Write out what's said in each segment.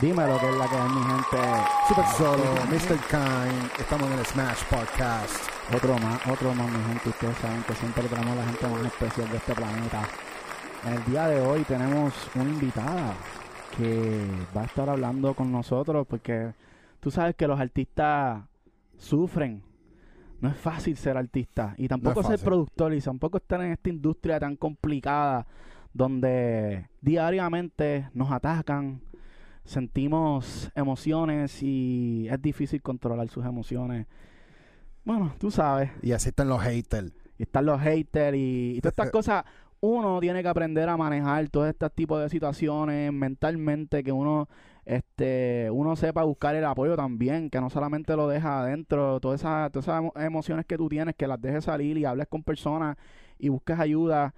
Dime lo que es la que es mi gente. Super Solo, Mr. Kind, estamos en el Smash Podcast. Otro más, otro más, mi gente. Ustedes saben que siempre tenemos la gente más especial de este planeta. En el día de hoy tenemos una invitada que va a estar hablando con nosotros porque tú sabes que los artistas sufren. No es fácil ser artista y tampoco ser productor y tampoco estar en esta industria tan complicada donde diariamente nos atacan, sentimos emociones y es difícil controlar sus emociones. Bueno, tú sabes, Y así están los haters. y están los haters y, y todas estas cosas. Uno tiene que aprender a manejar todos estos tipos de situaciones mentalmente, que uno este uno sepa buscar el apoyo también, que no solamente lo deja adentro, todas esas, todas esas emo- emociones que tú tienes, que las dejes salir y hables con personas y busques ayuda.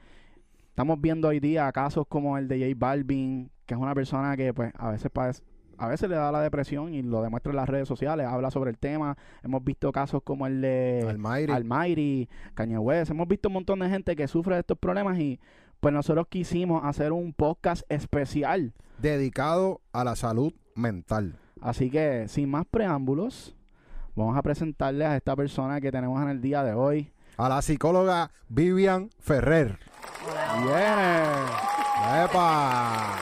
Estamos viendo hoy día casos como el de J Balvin, que es una persona que pues a veces padece- a veces le da la depresión y lo demuestra en las redes sociales, habla sobre el tema. Hemos visto casos como el de. Almighty, Kanye West. Hemos visto un montón de gente que sufre de estos problemas y pues nosotros quisimos hacer un podcast especial. dedicado a la salud mental. Así que sin más preámbulos, vamos a presentarles a esta persona que tenemos en el día de hoy. A la psicóloga Vivian Ferrer. Viene. ¡Epa!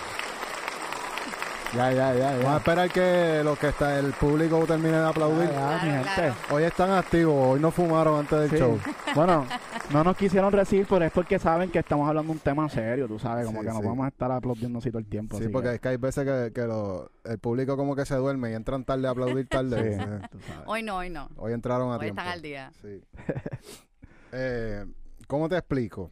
Ya, ya, ya, Vamos a ya. esperar que lo que está el público termine de aplaudir. Ya, ya, mi gente. claro. Hoy están activos, hoy no fumaron antes del Sí. show. Bueno, no nos quisieron recibir, pero es porque saben que estamos hablando de un tema serio, tú sabes, como Sí, que no sí. podemos estar aplaudiendo así todo el tiempo. Sí, así porque que, es que hay veces que, que lo- el público como que se duerme y entran tarde a aplaudir tarde. Sí. Eh, tú sabes. Hoy no, hoy no. Hoy entraron a Hoy tiempo. están al día. Sí. Eh, ¿Cómo te explico?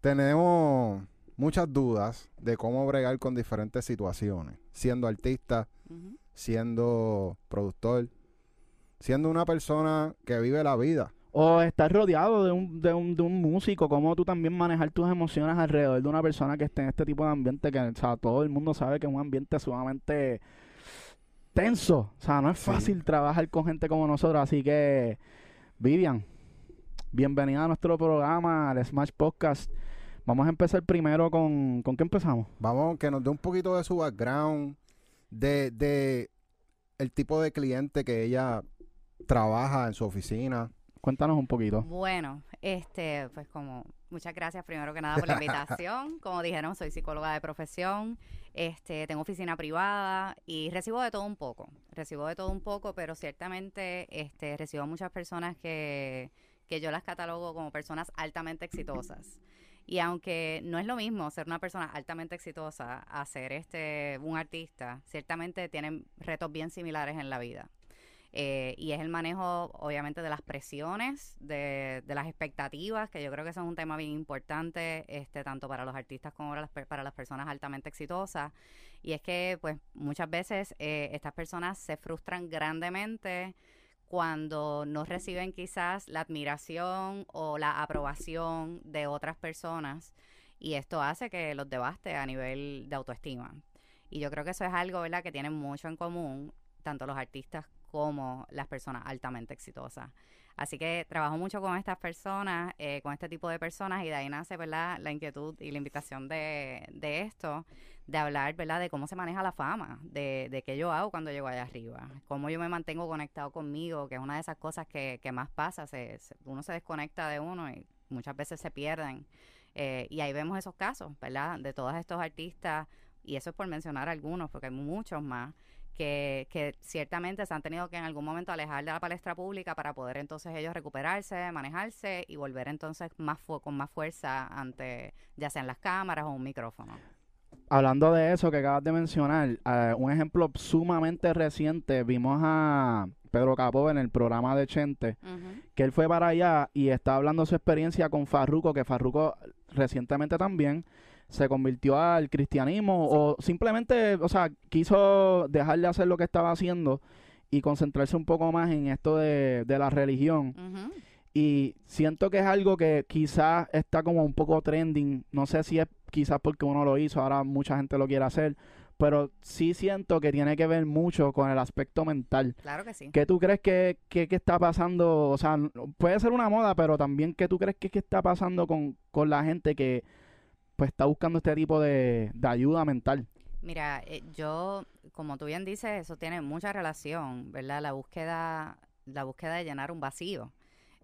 Tenemos muchas dudas de cómo bregar con diferentes situaciones. Siendo artista, siendo productor, siendo una persona que vive la vida. O estar rodeado de un, de un, de un músico, como tú también manejar tus emociones alrededor de una persona que esté en este tipo de ambiente, que o sea, todo el mundo sabe que es un ambiente sumamente tenso. O sea, no es Sí. fácil trabajar con gente como nosotros. Así que, Vivian, bienvenida a nuestro programa, al Smash Podcast. Vamos a empezar primero con... ¿Con qué empezamos? Vamos, que nos dé un poquito de su background, de, de el tipo de cliente que ella trabaja en su oficina. Cuéntanos un poquito. Bueno, este, pues como muchas gracias primero que nada por la invitación. Como dijeron, soy psicóloga de profesión, este, tengo oficina privada y recibo de todo un poco. Recibo de todo un poco, pero ciertamente este, recibo muchas personas que, que yo las catalogo como personas altamente exitosas. Y aunque no es lo mismo ser una persona altamente exitosa a ser este, un artista, ciertamente tienen retos bien similares en la vida. Eh, y es el manejo, obviamente, de las presiones, de, de las expectativas, que yo creo que eso es un tema bien importante, este, tanto para los artistas como para las, para las personas altamente exitosas. Y es que, pues, muchas veces eh, estas personas se frustran grandemente cuando no reciben quizás la admiración o la aprobación de otras personas y esto hace que los devaste a nivel de autoestima. Y yo creo que eso es algo, ¿verdad?, que tienen mucho en común tanto los artistas como las personas altamente exitosas. Así que trabajo mucho con estas personas, eh, con este tipo de personas, y de ahí nace, ¿verdad?, la inquietud y la invitación de, de esto, de hablar, ¿verdad?, de cómo se maneja la fama, de, de qué yo hago cuando llego allá arriba, cómo yo me mantengo conectado conmigo, que es una de esas cosas que, que más pasa, se, se- uno se desconecta de uno y muchas veces se pierden. Eh, y ahí vemos esos casos, ¿verdad?, de todos estos artistas, y eso es por mencionar algunos, porque hay muchos más, que, que ciertamente se han tenido que en algún momento alejar de la palestra pública para poder entonces ellos recuperarse, manejarse y volver entonces más fu- con más fuerza ante ya sean las cámaras o un micrófono. Hablando de eso que acabas de mencionar, eh, un ejemplo sumamente reciente, vimos a Pedro Capó en el programa de Chente, que él fue para allá y está hablando su experiencia con Farruko, que Farruko recientemente también se convirtió al cristianismo o simplemente, o sea, quiso dejar de hacer lo que estaba haciendo y concentrarse un poco más en esto de, de la religión. Y siento que es algo que quizás está como un poco trending. No sé si es quizás porque uno lo hizo, ahora mucha gente lo quiere hacer. Pero sí siento que tiene que ver mucho con el aspecto mental. Claro que sí. ¿Qué tú crees que, que, que está pasando? O sea, puede ser una moda, pero también ¿qué tú crees que, que está pasando con, con la gente que pues está buscando este tipo de, de ayuda mental? Mira, eh, yo, como tú bien dices, eso tiene mucha relación, ¿verdad? La búsqueda, la búsqueda de llenar un vacío.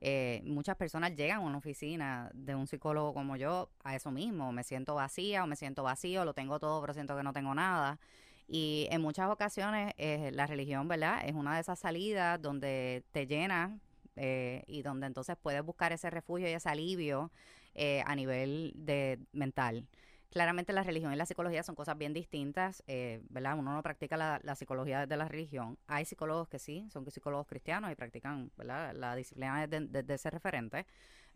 Eh, muchas personas llegan a una oficina de un psicólogo como yo a eso mismo, me siento vacía o me siento vacío, lo tengo todo pero siento que no tengo nada. Y en muchas ocasiones eh, la religión, ¿verdad? Es una de esas salidas donde te llena y donde entonces puedes buscar ese refugio y ese alivio eh, a nivel de mental. Claramente la religión y la psicología son cosas bien distintas, eh, ¿verdad? Uno no practica la, psicología de la religión. Hay psicólogos que sí, son psicólogos cristianos y practican, ¿verdad? La disciplina desde de, de ese referente,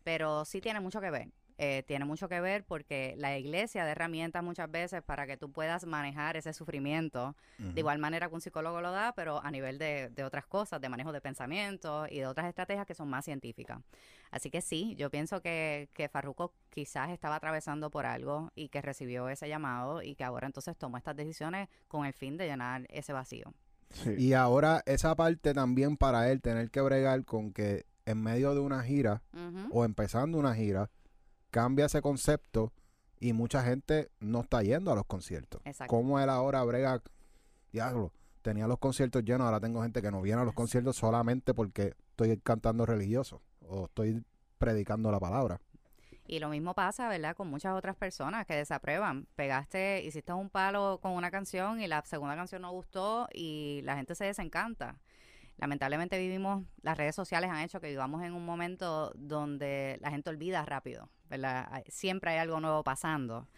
pero sí tiene mucho que ver eh, tiene mucho que ver porque la iglesia da herramientas muchas veces para que tú puedas manejar ese sufrimiento de igual manera que un psicólogo lo da, pero a nivel de, de otras cosas, de manejo de pensamiento y de otras estrategias que son más científicas. Así que sí, yo pienso que, que Farruko quizás estaba atravesando por algo y que recibió ese llamado y que ahora entonces tomó estas decisiones con el fin de llenar ese vacío. Sí. Y ahora esa parte también para él tener que bregar con que en medio de una gira o empezando una gira cambia ese concepto y mucha gente no está yendo a los conciertos. Exacto. ¿Cómo él ahora brega? Diablo, tenía los conciertos llenos, ahora tengo gente que no viene a los conciertos solamente porque estoy cantando religioso o estoy predicando la palabra. Y lo mismo pasa, ¿verdad? Con muchas otras personas que desaprueban. Pegaste, hiciste un palo con una canción y la segunda canción no gustó y la gente se desencanta. Lamentablemente vivimos, las redes sociales han hecho que vivamos en un momento donde la gente olvida rápido, ¿verdad? Siempre hay algo nuevo pasando.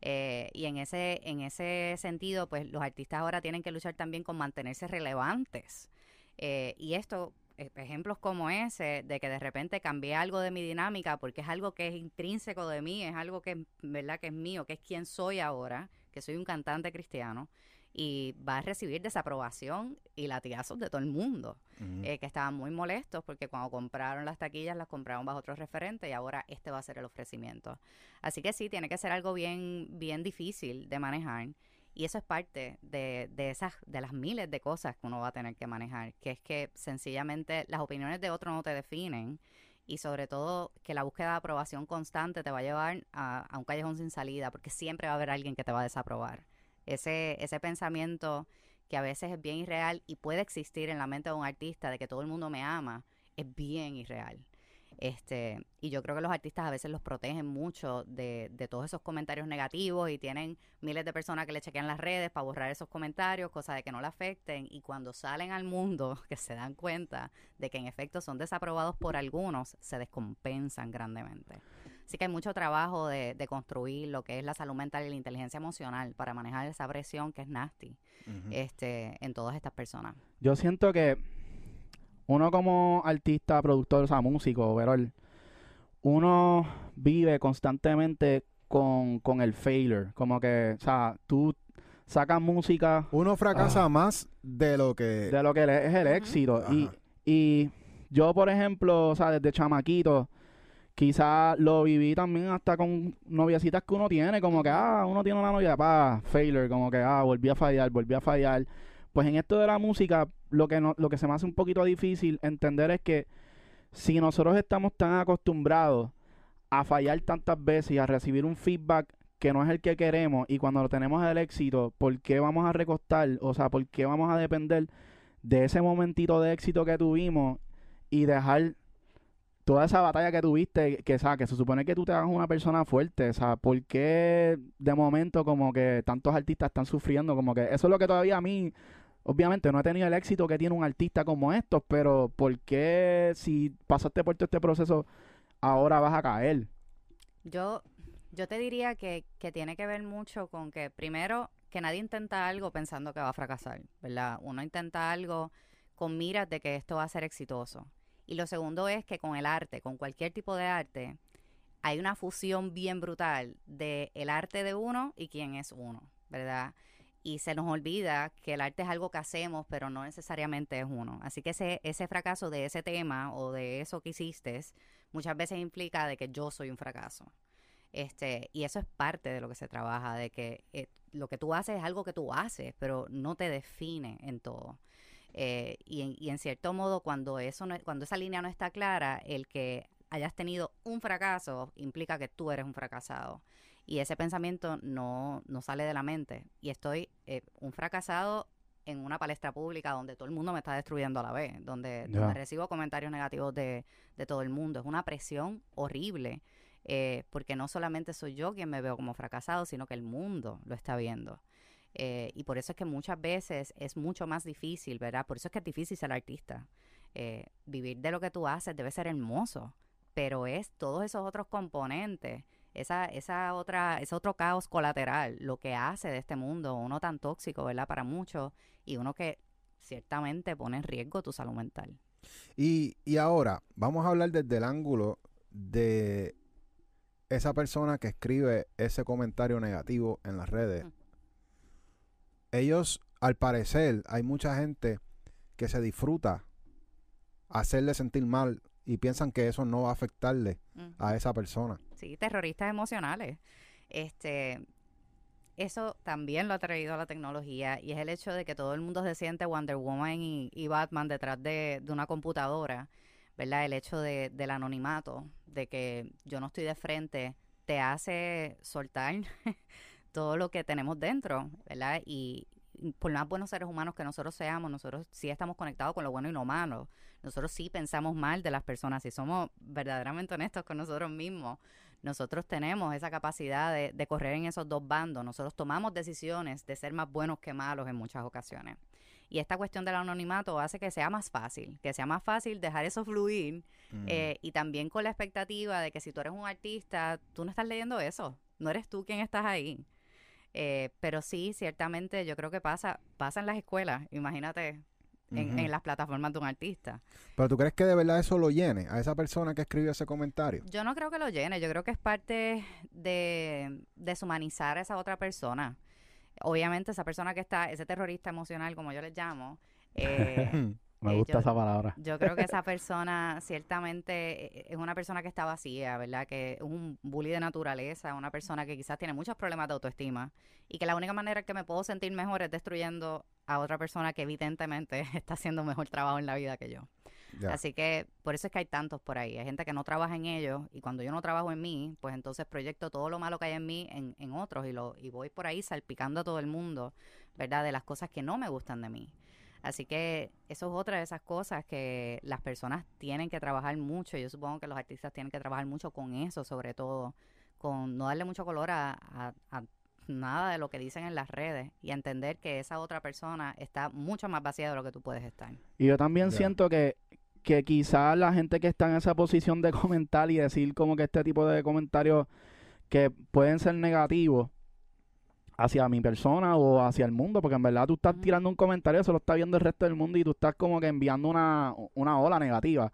Eh, y en ese, en ese sentido, pues los artistas ahora tienen que luchar también con mantenerse relevantes. Eh, y esto, e- ejemplos como ese, de que de repente cambié algo de mi dinámica porque es algo que es intrínseco de mí, es algo que, ¿verdad? que es mío, que es quien soy ahora, que soy un cantante cristiano, y va a recibir desaprobación y latigazos de todo el mundo eh, que estaban muy molestos porque cuando compraron las taquillas las compraron bajo otro referente y ahora este va a ser el ofrecimiento. Así que sí, tiene que ser algo bien, bien difícil de manejar. Y eso es parte de, de esas, de las miles de cosas que uno va a tener que manejar, que es que sencillamente las opiniones de otro no te definen y sobre todo que la búsqueda de aprobación constante te va a llevar a, a un callejón sin salida, porque siempre va a haber alguien que te va a desaprobar. Ese, ese pensamiento que a veces es bien irreal y puede existir en la mente de un artista de que todo el mundo me ama, es bien irreal. Este, y yo creo que los artistas a veces los protegen mucho de, de todos esos comentarios negativos y tienen miles de personas que le chequean las redes para borrar esos comentarios, cosa de que no le afecten. Y cuando salen al mundo, que se dan cuenta de que en efecto son desaprobados por algunos, se descompensan grandemente. Así que hay mucho trabajo de, de construir lo que es la salud mental y la inteligencia emocional para manejar esa presión que es nasty este, en todas estas personas. Yo siento que uno como artista, productor, o sea, músico, overall, uno vive constantemente con, con el failure. Como que, o sea, tú sacas música Uno fracasa Ah. más de lo que... de lo que es el éxito. Y, y yo, por ejemplo, o sea, desde chamaquito, quizás lo viví también hasta con noviecitas que uno tiene, como que, ah, uno tiene una novia, pa, failure, como que, ah, volví a fallar, volví a fallar. Pues en esto de la música, lo que, no, lo que se me hace un poquito difícil entender es que si nosotros estamos tan acostumbrados a fallar tantas veces y a recibir un feedback que no es el que queremos y cuando tenemos el éxito, ¿por qué vamos a recostar? O sea, ¿por qué vamos a depender de ese momentito de éxito que tuvimos y dejar toda esa batalla que tuviste, que, sea, que se supone que tú te hagas una persona fuerte, sea, ¿por qué de momento como que tantos artistas están sufriendo? Como que eso es lo que todavía a mí, obviamente no he tenido el éxito que tiene un artista como estos, pero ¿por qué si pasaste por todo este proceso ahora vas a caer? Yo, yo te diría que, que tiene que ver mucho con que, primero, que nadie intenta algo pensando que va a fracasar, ¿verdad? Uno intenta algo con miras de que esto va a ser exitoso. Y lo segundo es que con el arte, con cualquier tipo de arte, hay una fusión bien brutal de el arte de uno y quién es uno, ¿verdad? Y se nos olvida que el arte es algo que hacemos, pero no necesariamente es uno. Así que ese, ese fracaso de ese tema o de eso que hiciste muchas veces implica de que yo soy un fracaso. Este, y eso es parte de lo que se trabaja, de que eh, lo que tú haces es algo que tú haces, pero no te define en todo. Eh, y, en, y en cierto modo, cuando, eso no, cuando esa línea no está clara, el que hayas tenido un fracaso implica que tú eres un fracasado. Y ese pensamiento no, no sale de la mente. Y estoy eh, un fracasado en una palestra pública donde todo el mundo me está destruyendo a la vez, donde, donde recibo comentarios negativos de, de todo el mundo. Es una presión horrible, eh, porque no solamente soy yo quien me veo como fracasado, sino que el mundo lo está viendo. Eh, y por eso es que muchas veces es mucho más difícil, ¿verdad? Por eso es que es difícil ser artista. Eh, vivir de lo que tú haces debe ser hermoso, pero es todos esos otros componentes, esa, esa otra, ese otro caos colateral, lo que hace de este mundo uno tan tóxico, ¿verdad? Para muchos, y uno que ciertamente pone en riesgo tu salud mental. Y, y ahora, vamos a hablar desde el ángulo de esa persona que escribe ese comentario negativo en las redes. Mm. Ellos, al parecer, hay mucha gente que se disfruta hacerle sentir mal y piensan que eso no va a afectarle a esa persona. Sí, terroristas emocionales. Este, eso también lo ha traído la tecnología y es el hecho de que todo el mundo se siente Wonder Woman y, y Batman detrás de, de una computadora, ¿verdad? El hecho de, del anonimato, de que yo no estoy de frente, te hace soltar todo lo que tenemos dentro, ¿verdad? Y por más buenos seres humanos que nosotros seamos, nosotros sí estamos conectados con lo bueno y lo malo. Nosotros sí pensamos mal de las personas, si somos verdaderamente honestos con nosotros mismos, nosotros tenemos esa capacidad de, de correr en esos dos bandos. Nosotros tomamos decisiones de ser más buenos que malos en muchas ocasiones. Y esta cuestión del anonimato hace que sea más fácil, que sea más fácil dejar eso fluir Mm. eh, y también con la expectativa de que si tú eres un artista, tú no estás leyendo eso, no eres tú quien estás ahí. Eh, pero sí, ciertamente yo creo que pasa, pasa en las escuelas, imagínate, en, las plataformas de un artista. Pero tú crees que de verdad eso lo llene a esa persona que escribió ese comentario? Yo no creo que lo llene, yo creo que es parte de deshumanizar a esa otra persona. Obviamente esa persona que está, ese terrorista emocional, como yo les llamo, eh, Me Eh, gusta yo- esa palabra. Yo creo que esa persona ciertamente eh, es una persona que está vacía, ¿verdad? Que es un bully de naturaleza, una persona que quizás tiene muchos problemas de autoestima y que la única manera que me puedo sentir mejor es destruyendo a otra persona que evidentemente está haciendo mejor trabajo en la vida que yo. Así que por eso es que hay tantos por ahí. Hay gente que no trabaja en ellos y cuando yo no trabajo en mí, pues entonces proyecto todo lo malo que hay en mí en, en otros y, lo, y voy por ahí salpicando a todo el mundo, ¿verdad? De las cosas que no me gustan de mí. Así que eso es otra de esas cosas que las personas tienen que trabajar mucho. Yo supongo que los artistas tienen que trabajar mucho con eso, sobre todo, con no darle mucho color a, a- a nada de lo que dicen en las redes y entender que esa otra persona está mucho más vacía de lo que tú puedes estar. Y yo también siento que, que quizás la gente que está en esa posición de comentar y decir como que este tipo de comentarios que pueden ser negativos hacia mi persona o hacia el mundo, porque en verdad tú estás tirando un comentario, eso lo está viendo el resto del mundo y tú estás como que enviando una, una ola negativa.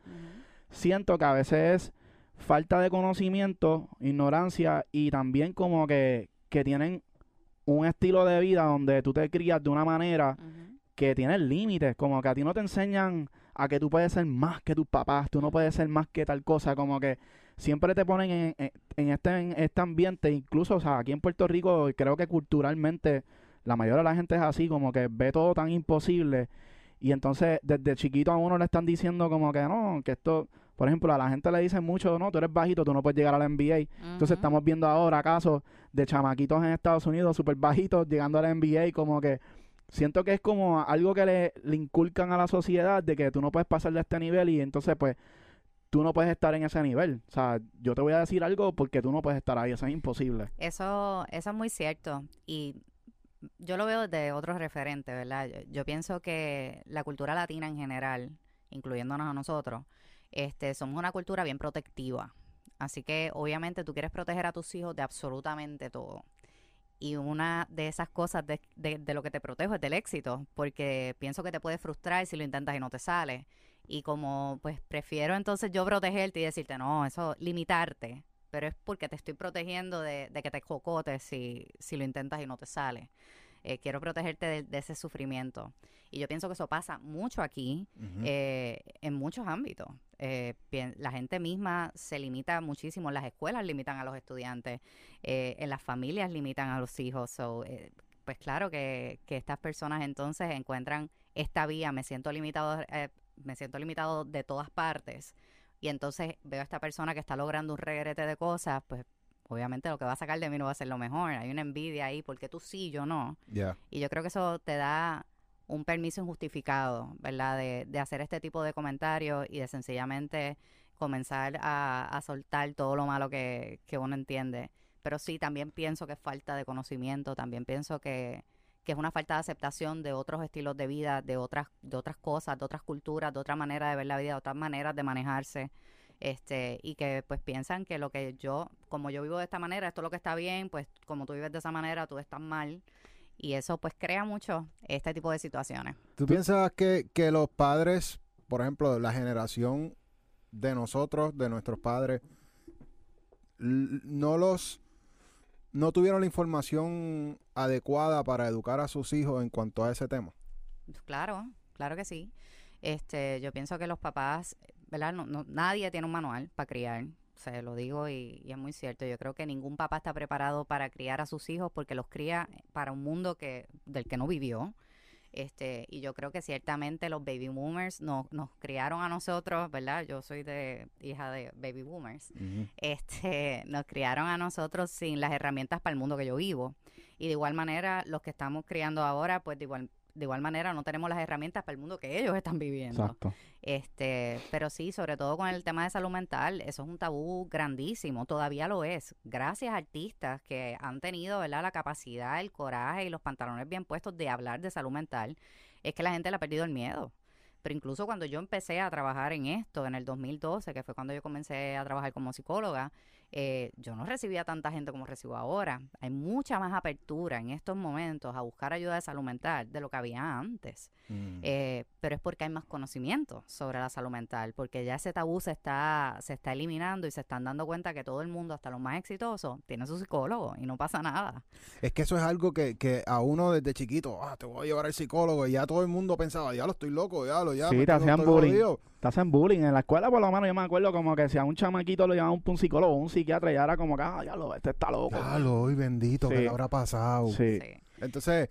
Siento que a veces es falta de conocimiento, ignorancia y también como que, que tienen un estilo de vida donde tú te crías de una manera que tienes límites, como que a ti no te enseñan a que tú puedes ser más que tus papás, tú no puedes ser más que tal cosa, como que siempre te ponen en, en- en este, en este ambiente, incluso, o sea, aquí en Puerto Rico creo que culturalmente la mayoría de la gente es así, como que ve todo tan imposible y entonces desde chiquito a uno le están diciendo como que no, que esto, por ejemplo, a la gente le dicen mucho, no, tú eres bajito, tú no puedes llegar a la NBA, entonces estamos viendo ahora casos de chamaquitos en Estados Unidos súper bajitos llegando a la NBA como que siento que es como algo que le, le inculcan a la sociedad de que tú no puedes pasar de este nivel y entonces pues tú no puedes estar en ese nivel. O sea, yo te voy a decir algo porque tú no puedes estar ahí, eso es imposible. Eso, eso es muy cierto. Y yo lo veo desde otros referentes, ¿verdad? Yo, pienso que la cultura latina en general, incluyéndonos a nosotros, este, somos una cultura bien protectiva. Así que obviamente tú quieres proteger a tus hijos de absolutamente todo. Y una de esas cosas de, de- de lo que te protejo es del éxito, porque pienso que te puede frustrar si lo intentas y no te sale. Y como pues prefiero entonces yo protegerte y decirte, no, eso, limitarte, pero es porque te estoy protegiendo de, de que te cocotes si, si lo intentas y no te sale. Eh, quiero protegerte de, de ese sufrimiento. Y yo pienso que eso pasa mucho aquí, eh, en muchos ámbitos. Eh, la gente misma se limita muchísimo, las escuelas limitan a los estudiantes, en las familias limitan a los hijos. So, eh, pues claro que, que estas personas entonces encuentran esta vía, me siento limitado, me siento limitado de todas partes. Y entonces veo a esta persona que está logrando un regrete de cosas, pues obviamente lo que va a sacar de mí no va a ser lo mejor. Hay una envidia ahí, porque tú sí, yo no. Ya. Y yo creo que eso te da un permiso injustificado, ¿verdad? De, de hacer este tipo de comentarios y de sencillamente comenzar a, a soltar todo lo malo que, que uno entiende. Pero sí, también pienso que es falta de conocimiento, también pienso que, que es una falta de aceptación de otros estilos de vida, de otras, de otras cosas, de otras culturas, de otra manera de ver la vida, de otras maneras de manejarse. Este, y que pues piensan que lo que yo, como yo vivo de esta manera, esto es lo que está bien, pues como tú vives de esa manera, tú estás mal. Y eso pues crea mucho este tipo de situaciones. ¿Tú piensas que, que los padres, por ejemplo, la generación de nosotros, de nuestros padres, no los no tuvieron la información adecuada para educar a sus hijos en cuanto a ese tema? Claro, claro que sí. Este, yo pienso que los papás. No, no- nadie tiene un manual para criar. Se lo digo y, y es muy cierto. Yo creo que ningún papá está preparado para criar a sus hijos porque los cría para un mundo que del que no vivió. Este, y yo creo que ciertamente los baby boomers nos, nos criaron a nosotros, ¿verdad? Yo soy de hija de baby boomers este, nos criaron a nosotros sin las herramientas para el mundo que yo vivo. Y de igual manera, los que estamos criando ahora, pues de igual, de igual manera no tenemos las herramientas para el mundo que ellos están viviendo. Exacto. Este, pero sí, sobre todo con el tema de salud mental, eso es un tabú grandísimo, todavía lo es. Gracias a artistas que han tenido, ¿verdad? la capacidad, el coraje y los pantalones bien puestos de hablar de salud mental, es que la gente le ha perdido el miedo. Pero incluso cuando yo empecé a trabajar en esto, en el 2012, que fue cuando yo comencé a trabajar como psicóloga, eh, yo no recibía tanta gente como recibo ahora. Hay mucha más apertura en estos momentos a buscar ayuda de salud mental de lo que había antes. Mm. Eh, pero es porque hay más conocimiento sobre la salud mental, porque ya ese tabú se está, se está eliminando y se están dando cuenta que todo el mundo, hasta los más exitosos, tiene su psicólogo y no pasa nada. Es que eso es algo que, que a uno desde chiquito, ah, te voy a llevar al psicólogo, y ya todo el mundo pensaba, ya lo estoy loco, ya lo, ya. Sí, te hacían bullying. jodido". Te hacen bullying. En la escuela, por lo menos, yo me acuerdo como que si a un chamaquito lo llevaban un, un psicólogo o un psiquiatra, ya era como que, ah, ya lo, este está loco. Ya lo, hoy bendito, ¿qué Sí. le habrá pasado? Sí. Sí. Entonces,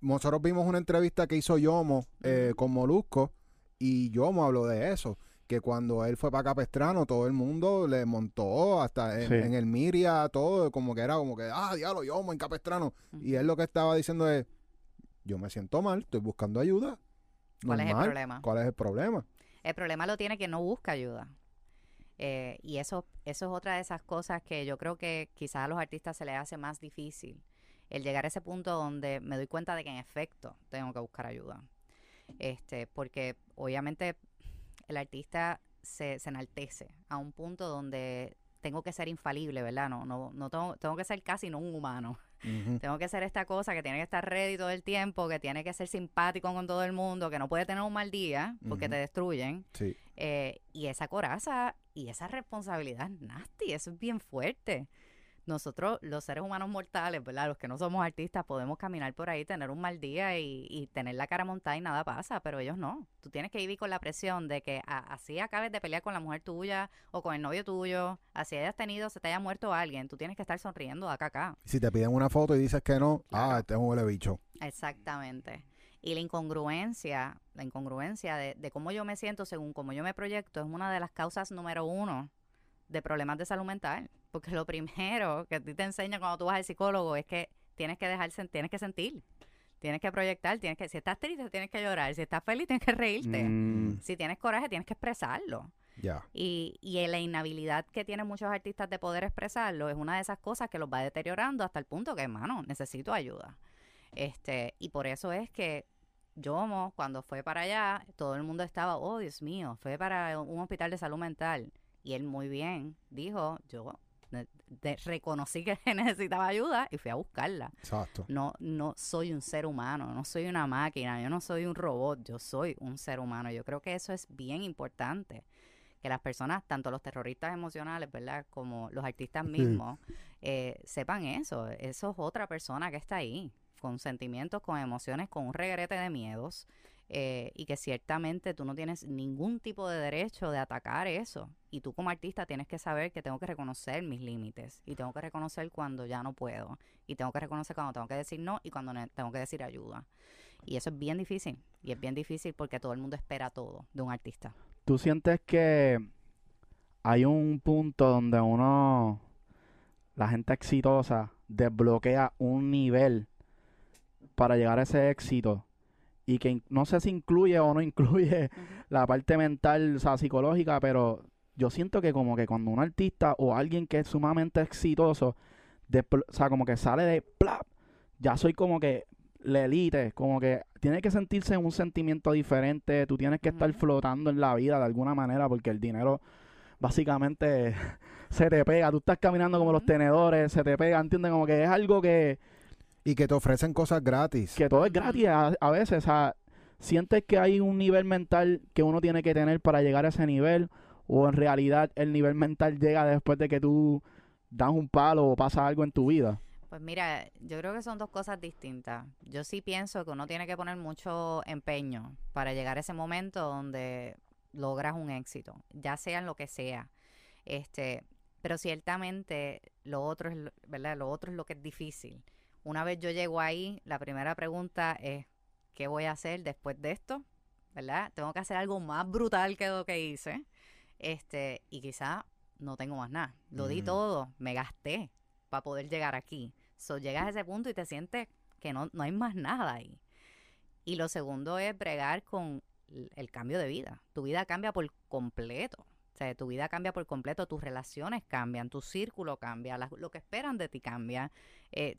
nosotros vimos una entrevista que hizo Yomo eh, con Molusco y Yomo habló de eso, que cuando él fue para Capestrano todo el mundo le montó hasta en, Sí. en el Miria, todo, como que era como que, ah, diablo, Yomo en Capestrano. Y él lo que estaba diciendo es, yo me siento mal, estoy buscando ayuda. ¿Cuál es el problema? ¿Cuál es el problema? El problema lo tiene quien no busca ayuda. Eh, y eso, eso es otra de esas cosas que yo creo que quizás a los artistas se les hace más difícil. El llegar a ese punto donde me doy cuenta de que en efecto tengo que buscar ayuda. Este, porque obviamente el artista se, se enaltece a un punto donde tengo que ser infalible, ¿verdad? No, no, no tengo, tengo que ser casi no un humano. Tengo que ser esta cosa que tiene que estar ready todo el tiempo, que tiene que ser simpático con todo el mundo, que no puede tener un mal día porque te destruyen. Sí. Eh, y esa coraza y esa responsabilidad es nasty, eso es bien fuerte. Nosotros, los seres humanos mortales, ¿verdad? Los que no somos artistas, podemos caminar por ahí, tener un mal día y, y tener la cara montada y nada pasa, pero ellos no. Tú tienes que vivir con la presión de que a- así acabes de pelear con la mujer tuya o con el novio tuyo, así hayas tenido, se te haya muerto alguien, tú tienes que estar sonriendo de acá a acá. Si te piden una foto y dices que no, Claro. ah, este es un huele bicho. Exactamente. Y la incongruencia, la incongruencia de, de cómo yo me siento según cómo yo me proyecto es una de las causas número uno de problemas de salud mental. Porque lo primero que a ti te enseña cuando tú vas al psicólogo es que tienes que dejar, tienes que sentir, tienes que proyectar, tienes que, si estás triste tienes que llorar, si estás feliz tienes que reírte, Mm, si tienes coraje tienes que expresarlo. Y, y la inhabilidad que tienen muchos artistas de poder expresarlo es una de esas cosas que los va deteriorando hasta el punto que, hermano, necesito ayuda. Este, y por eso es que Yomo, cuando fue para allá, todo el mundo estaba, oh Dios mío, fue para un hospital de salud mental. Y él muy bien dijo, yo de- de- reconocí que necesitaba ayuda y fui a buscarla. Exacto. No, no soy un ser humano, no soy una máquina, yo no soy un robot, yo soy un ser humano. Yo creo que eso es bien importante. Que las personas, tanto los terroristas emocionales, ¿verdad? Como los artistas mismos, eh, sepan eso. Eso es otra persona que está ahí, con sentimientos, con emociones, con un regrete de miedos. Eh, y que ciertamente tú no tienes ningún tipo de derecho de atacar eso. Y tú como artista tienes que saber que tengo que reconocer mis límites y tengo que reconocer cuando ya no puedo y tengo que reconocer cuando tengo que decir no y cuando tengo que decir ayuda. Y eso es bien difícil. Y es bien difícil porque todo el mundo espera todo de un artista. ¿Tú sientes que hay un punto donde uno la gente exitosa desbloquea un nivel para llegar a ese éxito y que no sé si incluye o no incluye la parte mental, o sea, psicológica, pero yo siento que como que cuando un artista o alguien que es sumamente exitoso, o sea, como que sale de plap, ya soy como que la elite, como que tiene que sentirse un sentimiento diferente, tú tienes que estar flotando en la vida de alguna manera porque el dinero básicamente se te pega, tú estás caminando como los tenedores, se te pega, ¿entiendes? Como que es algo que, Y que te ofrecen cosas gratis. que todo es gratis a, a veces, o sea, sientes que hay un nivel mental que uno tiene que tener para llegar a ese nivel o en realidad el nivel mental llega después de que tú das un palo o pasa algo en tu vida. Pues mira, yo creo que son dos cosas distintas. Yo sí pienso que uno tiene que poner mucho empeño para llegar a ese momento donde logras un éxito, ya sea en lo que sea. Este, pero ciertamente lo otro es, lo- ¿verdad? Lo otro es lo que es difícil. Una vez yo llego ahí, la primera pregunta es ¿qué voy a hacer después de esto? ¿Verdad? Tengo que hacer algo más brutal que lo que hice. Este, y quizá no tengo más nada. Lo di Ujú. todo, me gasté para poder llegar aquí. So, llegas a ese punto y te sientes que no, no hay más nada ahí. Y lo segundo es bregar con el cambio de vida. Tu vida cambia por completo. O sea, tu vida cambia por completo, tus relaciones cambian, tu círculo cambia, las- lo que esperan de ti cambia. eh,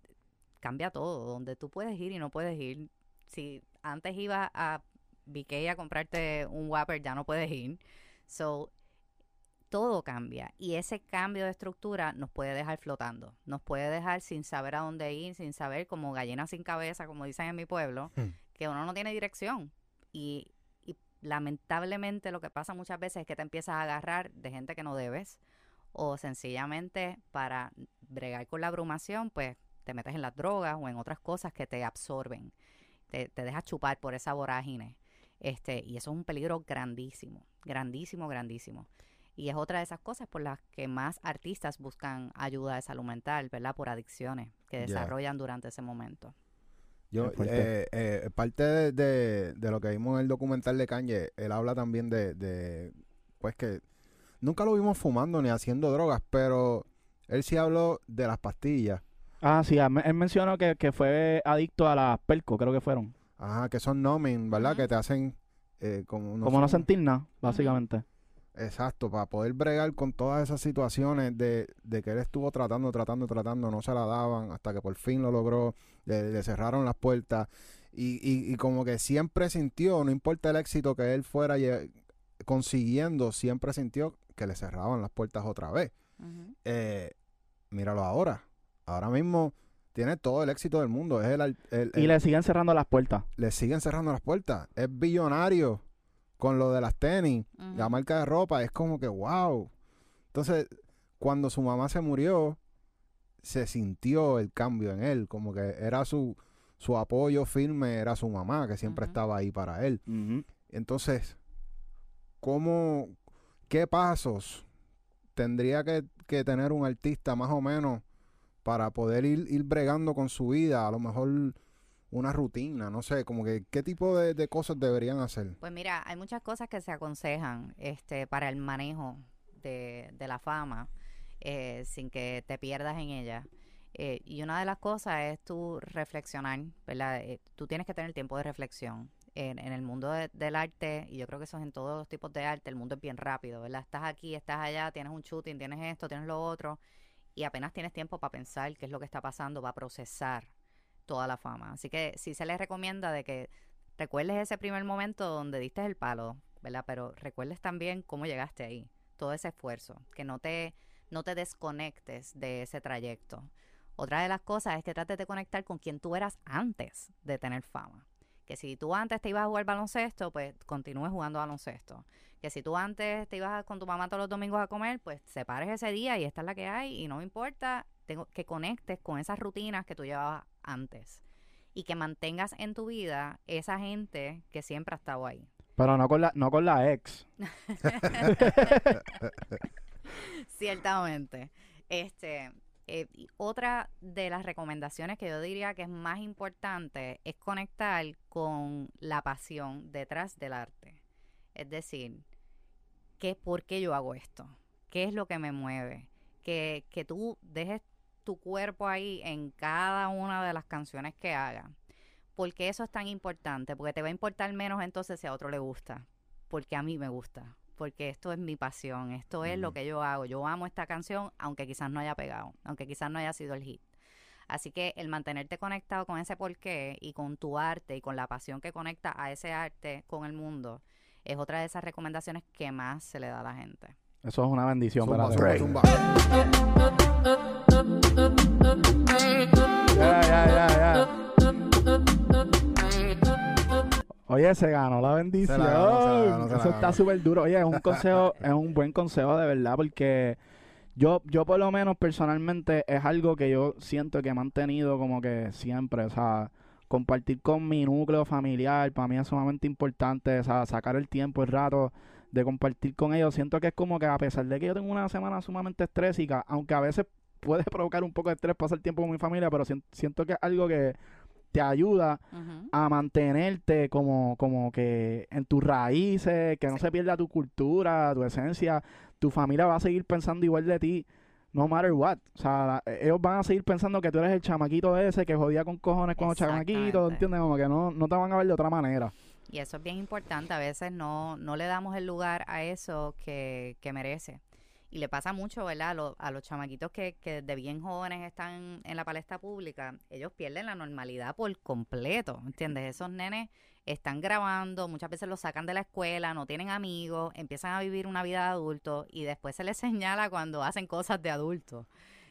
cambia todo, donde tú puedes ir y no puedes ir. Si antes ibas a BK a comprarte un Whopper, ya no puedes ir. So, todo cambia y ese cambio de estructura nos puede dejar flotando, nos puede dejar sin saber a dónde ir, sin saber como gallina sin cabeza, como dicen en mi pueblo, Hmm. que uno no tiene dirección y, y lamentablemente lo que pasa muchas veces es que te empiezas a agarrar de gente que no debes o sencillamente para bregar con la abrumación pues te metes en las drogas o en otras cosas que te absorben, te, te dejas chupar por esa vorágine. Este, y eso es un peligro grandísimo, grandísimo, grandísimo. Y es otra de esas cosas por las que más artistas buscan ayuda de salud mental, ¿verdad? Por adicciones que desarrollan durante ese momento. Yo, eh, eh, parte de, de- de lo que vimos en el documental de Kanye, él habla también de, de, pues que nunca lo vimos fumando ni haciendo drogas, pero él sí habló de las pastillas, Ah, sí, él él mencionó que, que fue adicto a las Pelco, creo que fueron. ajá, que son numbing, ¿verdad? Que te hacen eh, como, Como no sentir nada, básicamente. Exacto, para poder bregar con todas esas situaciones de, de que él estuvo tratando, tratando, tratando, no se la daban, hasta que por fin lo logró, le, le cerraron las puertas y, y, y como que siempre sintió, no importa el éxito que él fuera consiguiendo, siempre sintió que le cerraban las puertas otra vez. Eh, míralo ahora, ahora mismo tiene todo el éxito del mundo, es el, al- el- Y el- le siguen cerrando las puertas. le siguen cerrando las puertas, es billonario con lo de las tenis la marca de ropa, es como que wow. Entonces, cuando su mamá se murió, se sintió el cambio en él, como que era su, su apoyo firme, era su mamá, que siempre estaba ahí para él. Entonces, ¿cómo, qué pasos tendría que, que tener un artista más o menos para poder ir, ir bregando con su vida? A lo mejor una rutina, no sé, como que qué tipo de, cosas deberían hacer. Pues mira, hay muchas cosas que se aconsejan este, para el manejo de, de la fama eh, sin que te pierdas en ella. Eh, y una de las cosas es tú reflexionar, ¿verdad? Eh, tú tienes que tener tiempo de reflexión. En, en el mundo de- del arte, y yo creo que eso es en todos los tipos de arte, el mundo es bien rápido, ¿verdad? Estás aquí, estás allá, tienes un shooting, tienes esto, tienes lo otro, y apenas tienes tiempo para pensar qué es lo que está pasando, para procesar toda la fama. Así que sí se les recomienda de que recuerdes ese primer momento donde diste el palo, ¿verdad? Pero recuerdes también cómo llegaste ahí, todo ese esfuerzo, que no te, no te desconectes de ese trayecto. Otra de las cosas es que trates de conectar con quien tú eras antes de tener fama. Que si tú antes te ibas a jugar baloncesto, pues continúes jugando baloncesto. Que si tú antes te ibas con tu mamá todos los domingos a comer, pues separes ese día y esta es la que hay y no me importa tengo, que conectes con esas rutinas que tú llevabas antes y que mantengas en tu vida esa gente que siempre ha estado ahí. Pero no con la, no con la ex. Ciertamente. Este, eh, otra de las recomendaciones que yo diría que es más importante es conectar con la pasión detrás del arte. Es decir, ¿qué, ¿por qué yo hago esto? ¿Qué es lo que me mueve? Que, que tú dejes tu cuerpo ahí en cada una de las canciones que hagas. Porque eso es tan importante, porque te va a importar menos entonces si a otro le gusta, porque a mí me gusta, porque esto es mi pasión, esto es lo que yo hago, yo amo esta canción, aunque quizás no haya pegado, aunque quizás no haya sido el hit. Así que el mantenerte conectado con ese porqué y con tu arte y con la pasión que conecta a ese arte con el mundo es otra de esas recomendaciones que más se le da a la gente. Eso es una bendición, Zumba, ¿verdad? zumba, zumba. Oye, se ganó la bendición. Se la ganó, se la ganó, se la Eso está ganó. súper duro. Oye, es un consejo, es un buen consejo de verdad, porque yo, yo por lo menos personalmente es algo que yo siento que he mantenido como que siempre, o sea, compartir con mi núcleo familiar, para mí es sumamente importante, o sea, sacar el tiempo, el rato de compartir con ellos. Siento que es como que a pesar de que yo tengo una semana sumamente estrésica, aunque a veces puede provocar un poco de estrés pasar tiempo con mi familia, pero sien- siento que es algo que te ayuda a mantenerte como, como que en tus raíces, que no Sí. se pierda tu cultura, tu esencia. Tu familia va a seguir pensando igual de ti, no matter what. O sea, la- ellos van a seguir pensando que tú eres el chamaquito ese que jodía con cojones con los chamaquitos, Exactamente. ¿entiendes? Como que no, no te van a ver de otra manera. Y eso es bien importante. A veces no, no le damos el lugar a eso que, que merece. Y le pasa mucho, ¿verdad? A, lo- a los chamaquitos que, que de bien jóvenes están en la palestra pública, ellos pierden la normalidad por completo, ¿entiendes? Esos nenes están grabando, muchas veces los sacan de la escuela, no tienen amigos, empiezan a vivir una vida de adulto y después se les señala cuando hacen cosas de adulto.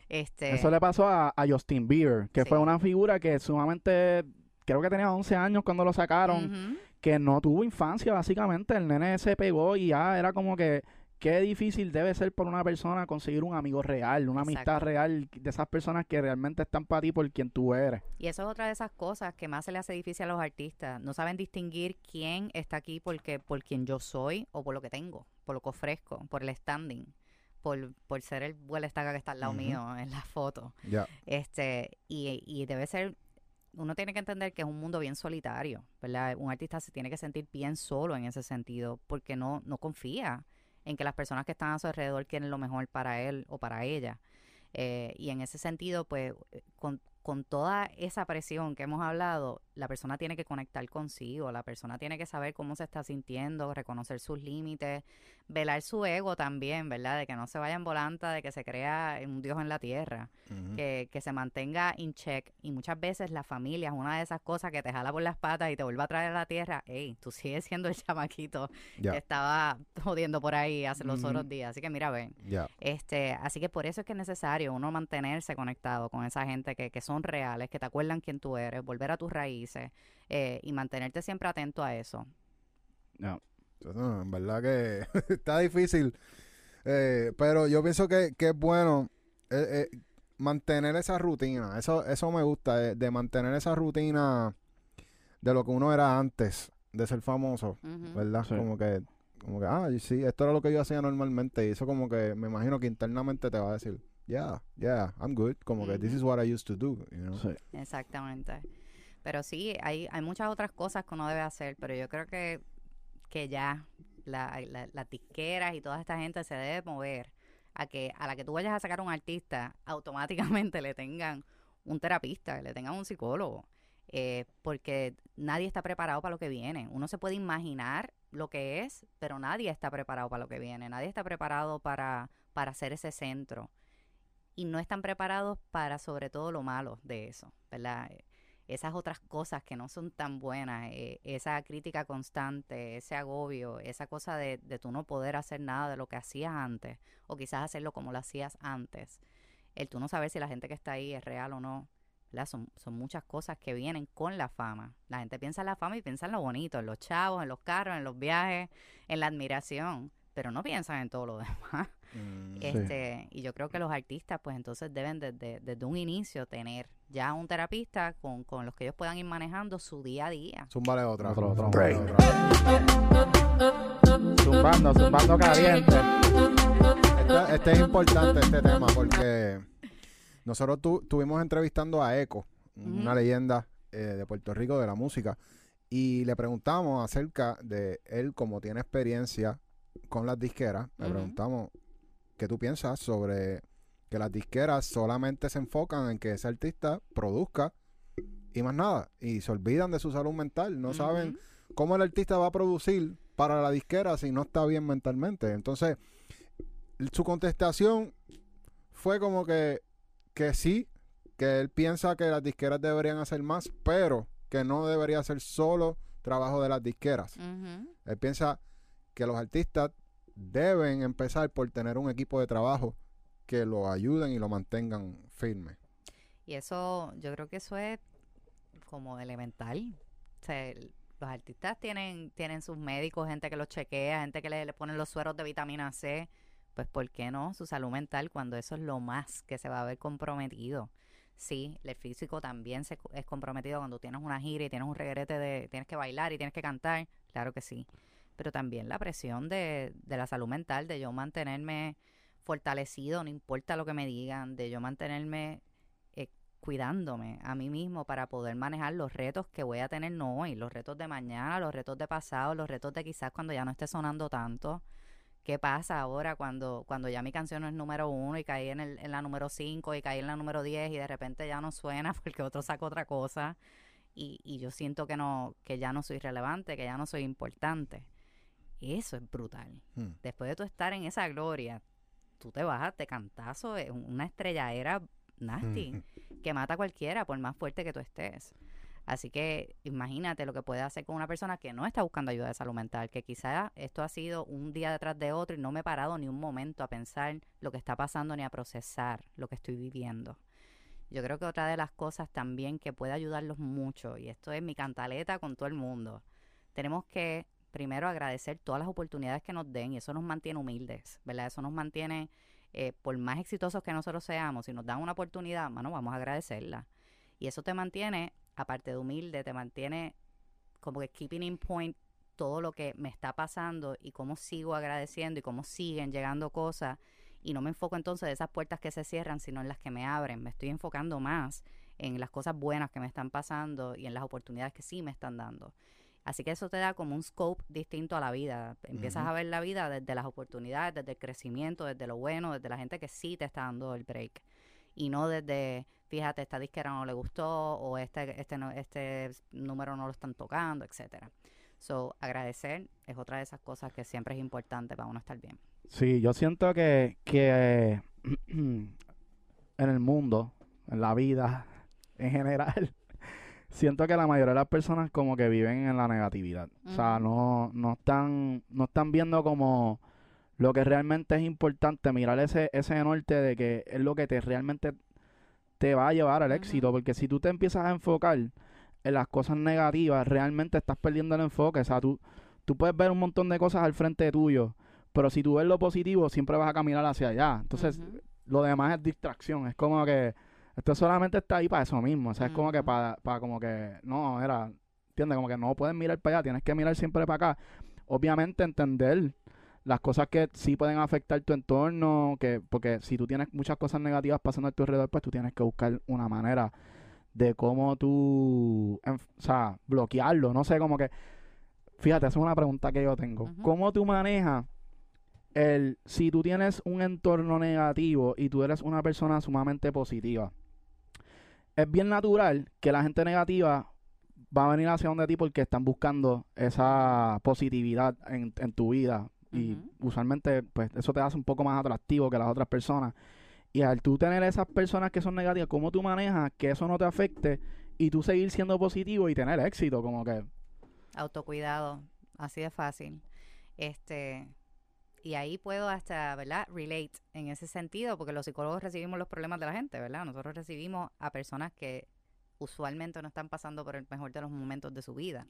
Este, Eso le pasó a, a Justin Bieber, que Sí. fue una figura que sumamente, creo que tenía 11 años cuando lo sacaron. que no tuvo infancia, básicamente. El nene se pegó y ya era como que qué difícil debe ser por una persona conseguir un amigo real, una amistad real de esas personas que realmente están para ti por quien tú eres. Y eso es otra de esas cosas que más se le hace difícil a los artistas. No saben distinguir quién está aquí porque, por quien yo soy o por lo que tengo, por lo que ofrezco, por el standing, por, por ser el buen estaca que está al lado mío en la foto. Este, y, y debe ser, uno tiene que entender que es un mundo bien solitario, ¿verdad? Un artista se tiene que sentir bien solo en ese sentido, porque no, no confía en que las personas que están a su alrededor quieren lo mejor para él o para ella. Eh, y en ese sentido, pues, eh, con, con toda esa presión que hemos hablado, la persona tiene que conectar consigo, la persona tiene que saber cómo se está sintiendo, reconocer sus límites, velar su ego también, ¿verdad? De que no se vaya en volanta, de que se crea un Dios en la tierra que, que se mantenga in check. Y muchas veces la familia es una de esas cosas que te jala por las patas y te vuelve a traer a la tierra. Ey, tú sigues siendo el chamaquito Ya. que estaba jodiendo por ahí hace los otros días. Así que mira, ven. Este, así que por eso es que es necesario uno mantenerse conectado con esa gente que, que son reales, que te acuerdan quién tú eres, volver a tus raíces eh, y mantenerte siempre atento a eso. No. No, en verdad que está difícil. Eh, pero yo pienso que, que es bueno eh, eh, mantener esa rutina. Eso, eso me gusta, de, de mantener esa rutina de lo que uno era antes de ser famoso. ¿verdad? Sí. Como que, como que, ah, sí, esto era lo que yo hacía normalmente. Y eso como que me imagino que internamente te va a decir, yeah, yeah, I'm good. Como que this is what I used to do, you know? Sí. Exactamente. Pero sí, hay, hay muchas otras cosas que uno debe hacer, pero yo creo que, que ya la, la- y toda esta gente se debe mover a que a la que tú vayas a sacar un artista, automáticamente le tengan un terapista, le tengan un psicólogo, eh, porque nadie está preparado para lo que viene. Uno se puede imaginar lo que es, pero nadie está preparado para lo que viene, nadie está preparado para, para ser ese centro y no están preparados para sobre todo lo malo de eso, ¿verdad? Esas otras cosas que no son tan buenas, eh, esa crítica constante, ese agobio, esa cosa de, de tú no poder hacer nada de lo que hacías antes, o quizás hacerlo como lo hacías antes, el tú no saber si la gente que está ahí es real o no. Son, son muchas cosas que vienen con la fama. La gente piensa en la fama y piensa en lo bonito, en los chavos, en los carros, en los viajes, en la admiración, pero no piensan en todo lo demás. Mm, Sí. Este, y yo creo que los artistas, pues entonces deben desde, desde un inicio tener ya un terapista con, con los que ellos puedan ir manejando su día a día. Zúmbale otra. Otro, otro. zúmbale Break. otra. Zumbando, zumbando caliente. Este, este es importante este tema porque nosotros tu- estuvimos entrevistando a Eco, una Ujú. leyenda eh, de Puerto Rico de la música, y le preguntamos acerca de él como tiene experiencia con las disqueras, le preguntamos qué tú piensas sobre que las disqueras solamente se enfocan en que ese artista produzca y más nada. Y se olvidan de su salud mental. No saben cómo el artista va a producir para la disquera si no está bien mentalmente. Entonces, su contestación fue como que, que sí, que él piensa que las disqueras deberían hacer más, pero que no debería ser solo trabajo de las disqueras. Él piensa que los artistas deben empezar por tener un equipo de trabajo que lo ayuden y lo mantengan firme. Y eso, yo creo que eso es como elemental. Los artistas tienen, tienen sus médicos, gente que los chequea, gente que le, le pone los sueros de vitamina C. Pues, ¿por qué no? Su salud mental, cuando eso es lo más que se va a ver comprometido. Sí, el físico también se, es comprometido cuando tienes una gira y tienes un regrete de tienes que bailar y tienes que cantar. Claro que sí. Pero también la presión de, de la salud mental, de yo mantenerme fortalecido, no importa lo que me digan, de yo mantenerme eh, cuidándome a mí mismo para poder manejar los retos que voy a tener no hoy, los retos de mañana, los retos de pasado, los retos de quizás cuando ya no esté sonando tanto. ¿Qué pasa ahora cuando, cuando ya mi canción no es número uno y caí en, el, en la número cinco y caí en la número diez y de repente ya no suena porque otro saca otra cosa y, y yo siento que no que ya no soy relevante, que ya no soy importante? Eso es brutal. Hmm. Después de tú estar en esa gloria, tú te bajas de cantazo, es una estrelladera nasty que mata a cualquiera por más fuerte que tú estés. Así que imagínate lo que puede hacer con una persona que no está buscando ayuda de salud mental, que quizá esto ha sido un día detrás de otro y no me he parado ni un momento a pensar lo que está pasando ni a procesar lo que estoy viviendo. Yo creo que otra de las cosas también que puede ayudarlos mucho, y esto es mi cantaleta con todo el mundo, tenemos que primero agradecer todas las oportunidades que nos den y eso nos mantiene humildes, ¿verdad? Eso nos mantiene, eh, por más exitosos que nosotros seamos, si nos dan una oportunidad, mano, vamos a agradecerla. Y eso te mantiene, aparte de humilde, te mantiene como que keeping in point todo lo que me está pasando y cómo sigo agradeciendo y cómo siguen llegando cosas. Y no me enfoco entonces de esas puertas que se cierran, sino en las que me abren. Me estoy enfocando más en las cosas buenas que me están pasando y en las oportunidades que sí me están dando. Así que eso te da como un scope distinto a la vida. Empiezas a ver la vida desde las oportunidades, desde el crecimiento, desde lo bueno, desde la gente que sí te está dando el break. Y no desde, fíjate, esta disquera no le gustó o este, este, no- este número no lo están tocando, etcétera. So, agradecer es otra de esas cosas que siempre es importante para uno estar bien. Sí, yo siento que, que en el mundo, en la vida en general, siento que la mayoría de las personas como que viven en la negatividad. O sea, no, no están, no están viendo como lo que realmente es importante, mirar ese, ese norte de que es lo que te realmente te va a llevar al éxito. Porque si tú te empiezas a enfocar en las cosas negativas, realmente estás perdiendo el enfoque. O sea, tú, tú puedes ver un montón de cosas al frente tuyo, pero si tú ves lo positivo, siempre vas a caminar hacia allá. Entonces, lo demás es distracción. Es como que esto solamente está ahí para eso mismo. O sea, es como que para, para como que, no, era, ¿entiendes? Como que no puedes mirar para allá, tienes que mirar siempre para acá. Obviamente entender las cosas que sí pueden afectar tu entorno, que porque si tú tienes muchas cosas negativas pasando a tu alrededor, pues tú tienes que buscar una manera de cómo tú, o sea, bloquearlo. No sé, como que, fíjate, esa es una pregunta que yo tengo. ¿Cómo tú manejas el, si tú tienes un entorno negativo y tú eres una persona sumamente positiva? Es bien natural que la gente negativa va a venir hacia donde ti porque están buscando esa positividad en, en tu vida. Y usualmente, pues, eso te hace un poco más atractivo que las otras personas. Y al tú tener esas personas que son negativas, ¿cómo tú manejas que eso no te afecte y tú seguir siendo positivo y tener éxito? Como que, autocuidado, así de fácil. Este, y ahí puedo hasta, ¿verdad? Relate en ese sentido, porque los psicólogos recibimos los problemas de la gente, ¿verdad? Nosotros recibimos a personas que usualmente no están pasando por el mejor de los momentos de su vida.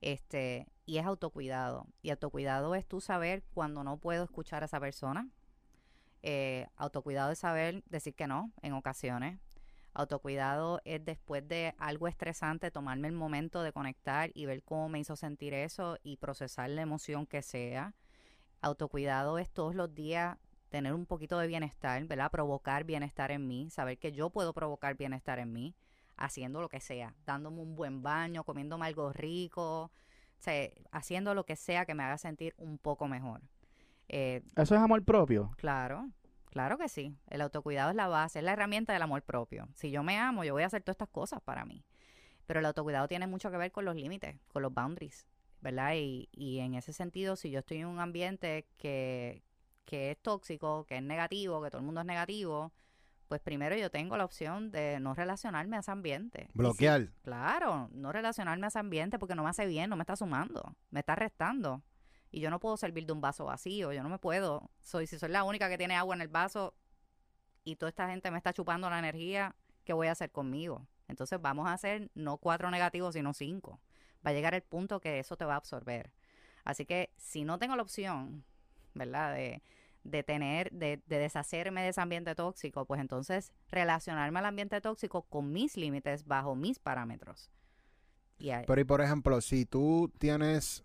Este, y es autocuidado. Y autocuidado es tú saber cuando no puedo escuchar a esa persona. Eh, autocuidado es saber decir que no en ocasiones. Autocuidado es después de algo estresante tomarme el momento de conectar y ver cómo me hizo sentir eso y procesar la emoción que sea. Autocuidado es todos los días tener un poquito de bienestar, ¿verdad? Provocar bienestar en mí, saber que yo puedo provocar bienestar en mí, haciendo lo que sea, dándome un buen baño, comiéndome algo rico, o sea, haciendo lo que sea que me haga sentir un poco mejor. Eh, eso es amor propio. Claro, Claro que sí. El autocuidado es la base, es la herramienta del amor propio. Si yo me amo, yo voy a hacer todas estas cosas para mí. Pero el autocuidado tiene mucho que ver con los límites, con los boundaries, ¿verdad? Y, y en ese sentido, si yo estoy en un ambiente que, que es tóxico, que es negativo, que todo el mundo es negativo, pues primero yo tengo la opción de no relacionarme a ese ambiente. Bloquear. claro, no relacionarme a ese ambiente porque no me hace bien, no me está sumando, me está restando. Y yo no puedo servir de un vaso vacío, yo no me puedo. Soy, si soy la única que tiene agua en el vaso y toda esta gente me está chupando la energía, ¿qué voy a hacer conmigo? Entonces vamos a hacer no cuatro negativos, sino cinco. Va a llegar el punto que eso te va a absorber. Así que si no tengo la opción, ¿verdad? De, de tener, de, de deshacerme de ese ambiente tóxico, pues entonces relacionarme al ambiente tóxico con mis límites bajo mis parámetros. Y ahí- Pero y por ejemplo, si tú tienes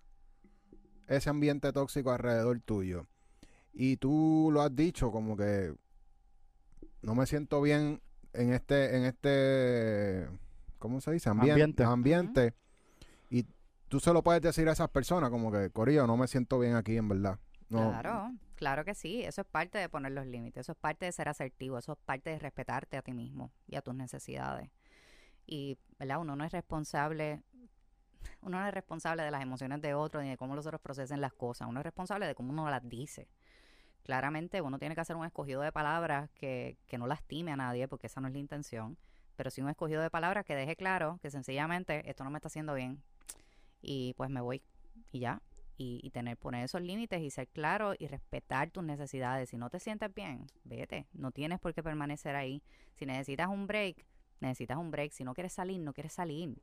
ese ambiente tóxico alrededor tuyo y tú lo has dicho como que no me siento bien en este, en este, ¿cómo se dice? Ambien- Ambiente. ambiente. Tú se lo puedes decir a esas personas como que, Corillo, no me siento bien aquí en verdad. Claro, claro que sí. Eso es parte de poner los límites, eso es parte de ser asertivo, eso es parte de respetarte a ti mismo y a tus necesidades. Y, ¿verdad? Uno no es responsable, uno no es responsable de las emociones de otros ni de cómo los otros procesen las cosas, uno es responsable de cómo uno las dice. Claramente uno tiene que hacer un escogido de palabras que, que no lastime a nadie, porque esa no es la intención, pero sí un escogido de palabras que deje claro que sencillamente esto no me está haciendo bien y pues me voy y ya, y, y tener, poner esos límites y ser claro y respetar tus necesidades. Si no te sientes bien, vete. No tienes por qué permanecer ahí. Si necesitas un break, necesitas un break. Si no quieres salir, no quieres salir.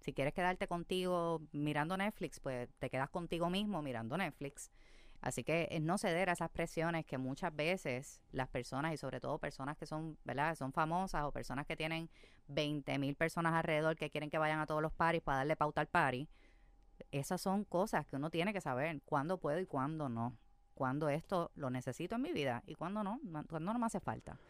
Si quieres quedarte contigo mirando Netflix, pues te quedas contigo mismo mirando Netflix. Así que es no ceder a esas presiones que muchas veces las personas, y sobre todo personas que son, ¿verdad? Son famosas o personas que tienen 20 mil personas alrededor que quieren que vayan a todos los paris para darle pauta al party, esas son cosas que uno tiene que saber cuándo puedo y cuándo no. Cuándo esto lo necesito en mi vida y cuándo no, cuándo no me hace falta.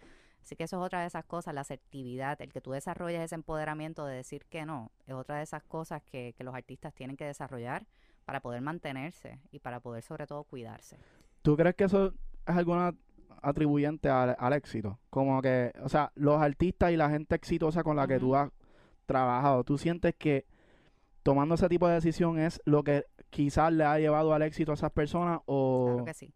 Así que eso es otra de esas cosas, la asertividad, el que tú desarrolles ese empoderamiento de decir que no, es otra de esas cosas que, que los artistas tienen que desarrollar para poder mantenerse y para poder sobre todo cuidarse. ¿Tú crees que eso es alguna atribuyente al, al éxito? Como que, o sea, los artistas y la gente exitosa con la que tú has trabajado, ¿tú sientes que tomando ese tipo de decisión es lo que quizás le ha llevado al éxito a esas personas o... Claro que sí.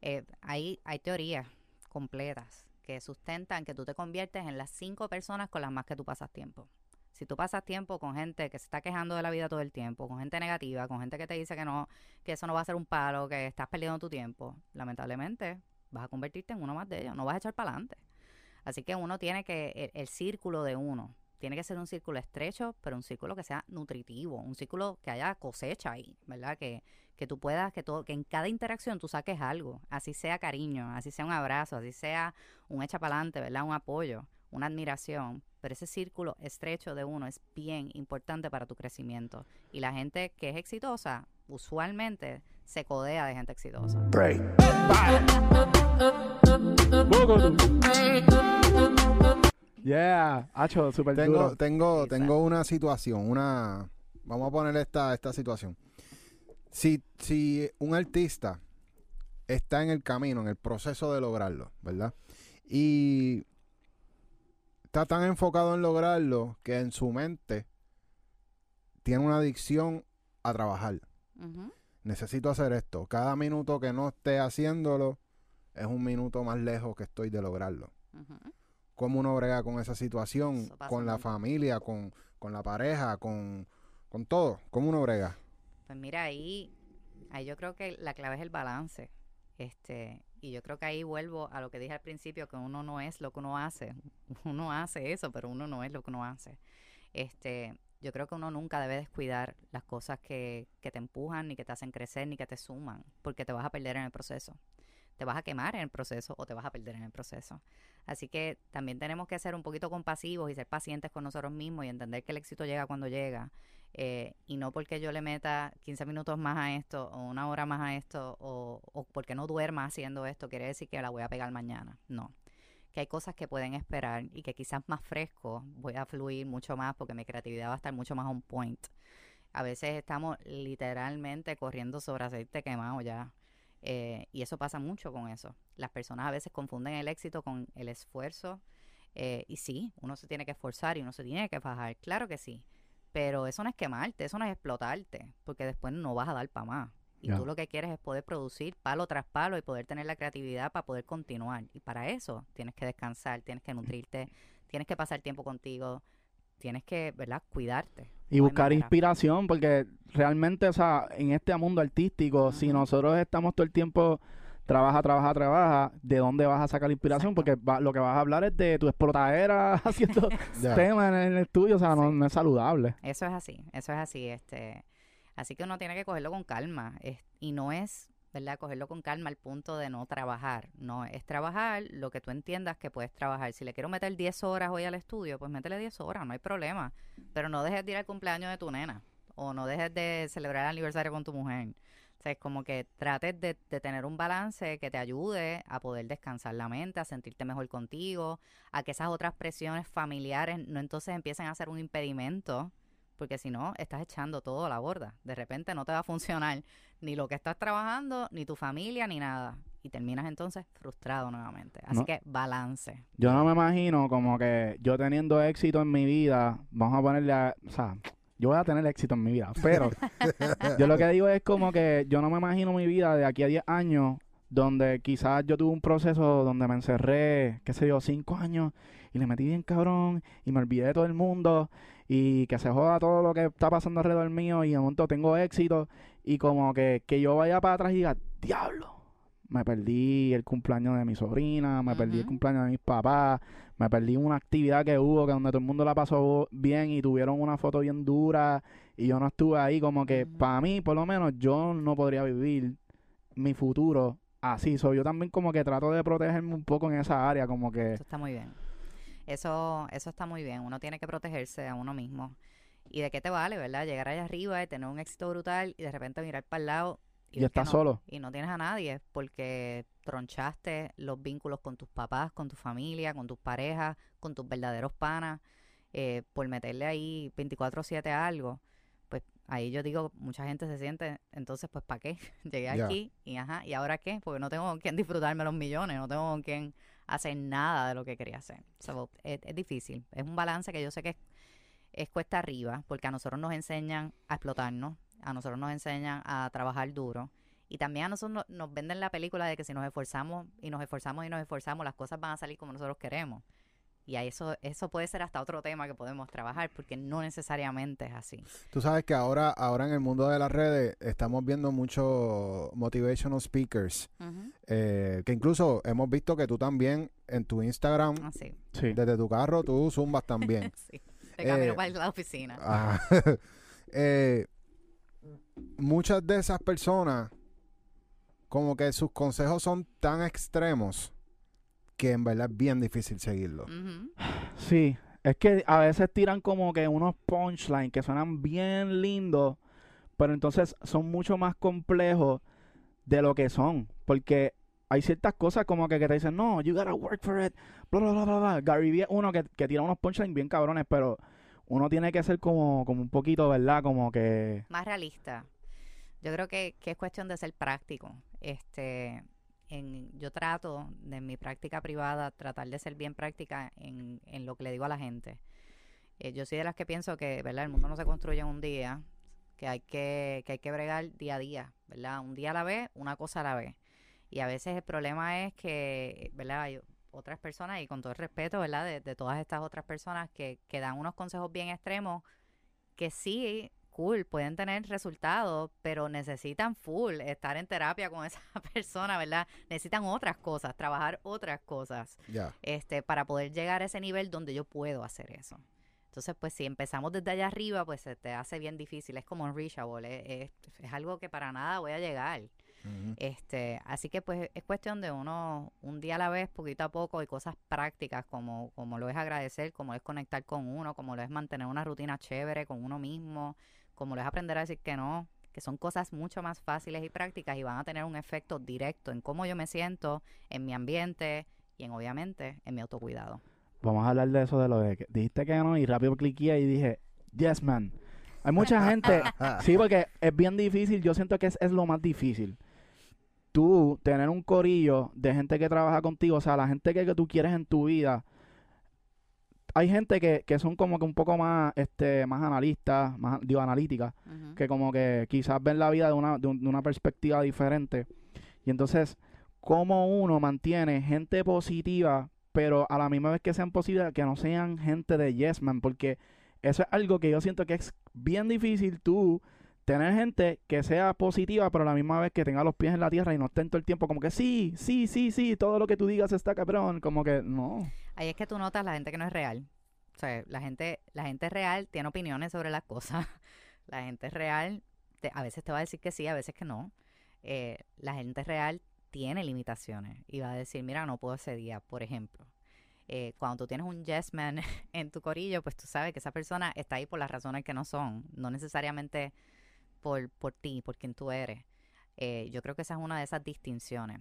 Eh, hay, hay teorías completas que sustentan que tú te conviertes en las cinco personas con las más que tú pasas tiempo. Si tú pasas tiempo con gente que se está quejando de la vida todo el tiempo, con gente negativa, con gente que te dice que no, que eso no va a ser un palo, que estás perdiendo tu tiempo, lamentablemente vas a convertirte en uno más de ellos, no vas a echar para adelante. Así que uno tiene que, el, círculo de uno, tiene que ser un círculo estrecho, pero un círculo que sea nutritivo, un círculo que haya cosecha ahí, ¿verdad? Que, que tú puedas, que todo, que en cada interacción tú saques algo, así sea cariño, así sea un abrazo, así sea un echa para adelante, ¿verdad? Un apoyo, una admiración, pero ese círculo estrecho de uno es bien importante para tu crecimiento. Y la gente que es exitosa, usualmente se codea de gente exitosa. Yeah, hacho, súper Tengo, duro. tengo, tengo una situación, una... Vamos a poner esta, esta situación. Si, si un artista está en el camino, en el proceso de lograrlo, ¿verdad? Y está tan enfocado en lograrlo que en su mente tiene una adicción a trabajar. Necesito hacer esto. Cada minuto que no esté haciéndolo es un minuto más lejos que estoy de lograrlo. Cómo uno brega con esa situación, con la familia, con, con la pareja, con, con todo. ¿Cómo uno brega? Pues mira, ahí, ahí yo creo que la clave es el balance. Este, y yo creo que ahí vuelvo a lo que dije al principio, que uno no es lo que uno hace. Uno hace eso, pero uno no es lo que uno hace. Este, yo creo que uno nunca debe descuidar las cosas que, que te empujan, ni que te hacen crecer, ni que te suman, porque te vas a perder en el proceso. Te vas a quemar en el proceso o te vas a perder en el proceso. Así que también tenemos que ser un poquito compasivos y ser pacientes con nosotros mismos y entender que el éxito llega cuando llega. Eh, y no porque yo le meta 15 minutos más a esto o una hora más a esto o, porque no duerma haciendo esto, quiere decir que la voy a pegar mañana. No. Que hay cosas que pueden esperar y que quizás más fresco voy a fluir mucho más porque mi creatividad va a estar mucho más on point. A veces estamos literalmente corriendo sobre aceite quemado ya. Eh, y eso pasa mucho con eso. Las personas a veces confunden el éxito con el esfuerzo. eh, y sí, uno se tiene que esforzar y uno se tiene que fajar, claro que sí. Pero eso no es quemarte, eso no es explotarte, porque después no vas a dar para más. Y tú lo que quieres es poder producir palo tras palo y poder tener la creatividad para poder continuar. Y para eso tienes que descansar, tienes que nutrirte, tienes que pasar tiempo contigo, tienes que, ¿verdad?, cuidarte. Y No buscar inspiración, porque realmente, o sea, en este mundo artístico, si nosotros estamos todo el tiempo trabaja, trabaja, trabaja, ¿de dónde vas a sacar la inspiración? Exacto. Porque va- lo que vas a hablar es de tu explotadera haciendo temas en el estudio, o sea, no, es saludable. Eso es así, eso es así, este, así que uno tiene que cogerlo con calma, es- y no es, ¿verdad? Cogerlo con calma al punto de no trabajar, no, es trabajar lo que tú entiendas que puedes trabajar. Si le quiero meter 10 horas hoy al estudio, pues métele 10 horas, no hay problema, pero no dejes de ir al cumpleaños de tu nena, o no dejes de celebrar el aniversario con tu mujer. O sea, es como que trates de, de tener un balance que te ayude a poder descansar la mente, a sentirte mejor contigo, a que esas otras presiones familiares no entonces empiecen a ser un impedimento, porque si no, estás echando todo a la borda. De repente no te va a funcionar ni lo que estás trabajando, ni tu familia, ni nada. Y terminas entonces frustrado nuevamente. Así No. que balance. Yo no me imagino como que yo teniendo éxito en mi vida, vamos a ponerle, a- o sea, yo voy a tener éxito en mi vida, pero yo lo que digo es como que yo no me imagino mi vida de aquí a 10 años donde quizás yo tuve un proceso donde me encerré, qué sé yo, 5 años y le metí bien cabrón y me olvidé de todo el mundo y que se joda todo lo que está pasando alrededor mío y de momento tengo éxito y como que, que yo vaya para atrás y diga, diablo, me perdí el cumpleaños de mi sobrina, me perdí el cumpleaños de mis papás, me perdí una actividad que hubo que donde todo el mundo la pasó bien y tuvieron una foto bien dura y yo no estuve ahí, como que para mí, por lo menos, yo no podría vivir mi futuro así. So, yo también como que trato de protegerme un poco en esa área, como que... Eso está muy bien. Eso, eso está muy bien. Uno tiene que protegerse a uno mismo. ¿Y de qué te vale, verdad? Llegar allá arriba y tener un éxito brutal y de repente mirar para el lado Y estás no. solo. Y no tienes a nadie porque tronchaste los vínculos con tus papás, con tu familia, con tus parejas, con tus verdaderos panas, eh, por meterle ahí 24/7 a algo. Pues ahí yo digo, mucha gente se siente, entonces pues ¿para qué? Llegué aquí y ajá, ¿y ahora qué? Porque no tengo con quién disfrutarme los millones, no tengo con quién hacer nada de lo que quería hacer. So, es, es difícil, es un balance que yo sé que es, es cuesta arriba, porque a nosotros nos enseñan a explotarnos, a nosotros nos enseñan a trabajar duro. Y también a nosotros no- nos venden la película de que si nos esforzamos y nos esforzamos y nos esforzamos, las cosas van a salir como nosotros queremos. Y a eso, eso puede ser hasta otro tema que podemos trabajar, porque no necesariamente es así. Tú sabes que ahora, ahora en el mundo de las redes estamos viendo muchos motivational speakers, eh, que incluso hemos visto que tú también en tu Instagram, Así. Sí. desde tu carro, tú zumbas también. sí. De camino Eh, para la oficina. Ah, eh, muchas de esas personas, como que sus consejos son tan extremos que en verdad es bien difícil seguirlos. Ujú. Sí, es que a veces tiran como que unos punchlines que suenan bien lindos, pero entonces son mucho más complejos de lo que son, porque hay ciertas cosas como que, que te dicen, no, you gotta work for it, bla, bla, bla, bla. Gary Vee es uno que, que tira unos punchlines bien cabrones, pero uno tiene que ser como, como un poquito, ¿verdad? Como que... más realista. Yo creo que, es cuestión de ser práctico. Este, en, yo trato de en mi práctica privada tratar de ser bien práctica en, en lo que le digo a la gente. Eh, yo soy de las que pienso que, ¿verdad? El mundo no se construye en un día, que hay que, que hay que bregar día a día, ¿verdad? Un día a la vez, una cosa a la vez. Y a veces el problema es que, ¿verdad? Otras personas, y con todo el respeto, ¿verdad? De, de todas estas otras personas que, que dan unos consejos bien extremos, que sí, cool, pueden tener resultados, pero necesitan full estar en terapia con esa persona, ¿verdad? Necesitan otras cosas, trabajar otras cosas, este, para poder llegar a ese nivel donde yo puedo hacer eso. Entonces, pues si empezamos desde allá arriba, pues se te hace bien difícil, es como un reachable, es, es, es algo que para nada voy a llegar. Este, así que pues es cuestión de uno un día a la vez, poquito a poco, y cosas prácticas como, como lo es agradecer, como lo es conectar con uno, como lo es mantener una rutina chévere con uno mismo, como lo es aprender a decir que no, que son cosas mucho más fáciles y prácticas y van a tener un efecto directo en cómo yo me siento, en mi ambiente y en obviamente en mi autocuidado. Vamos a hablar de eso, de lo de que dijiste que no y rápido cliqué y dije, yes, man. Hay mucha gente, sí, porque es bien difícil, yo siento que es, es lo más difícil. Tú tener un corillo de gente que trabaja contigo, o sea, la gente que, que tú quieres en tu vida, hay gente que, que son como que un poco más, este, más analistas, más, digo, analíticas, que como que quizás ven la vida de una, de, un- de una perspectiva diferente. Y entonces, ¿cómo uno mantiene gente positiva, pero a la misma vez que sean positivas, que no sean gente de yes man? Porque eso es algo que yo siento que es bien difícil tú tener gente que sea positiva, pero a la misma vez que tenga los pies en la tierra y no estén todo el tiempo como que sí, sí, sí, sí, todo lo que tú digas está cabrón, como que no. Ahí es que tú notas la gente que no es real. O sea, la gente, la gente real tiene opiniones sobre las cosas. La gente real a veces te va a decir que sí, a veces que no. Eh, la gente real tiene limitaciones y va a decir, mira, no puedo ese día, por ejemplo. Eh, cuando tú tienes un yes man en tu corillo, pues tú sabes que esa persona está ahí por las razones que no son, no necesariamente por, por ti, por quien tú eres. Eh, yo creo que esa es una de esas distinciones.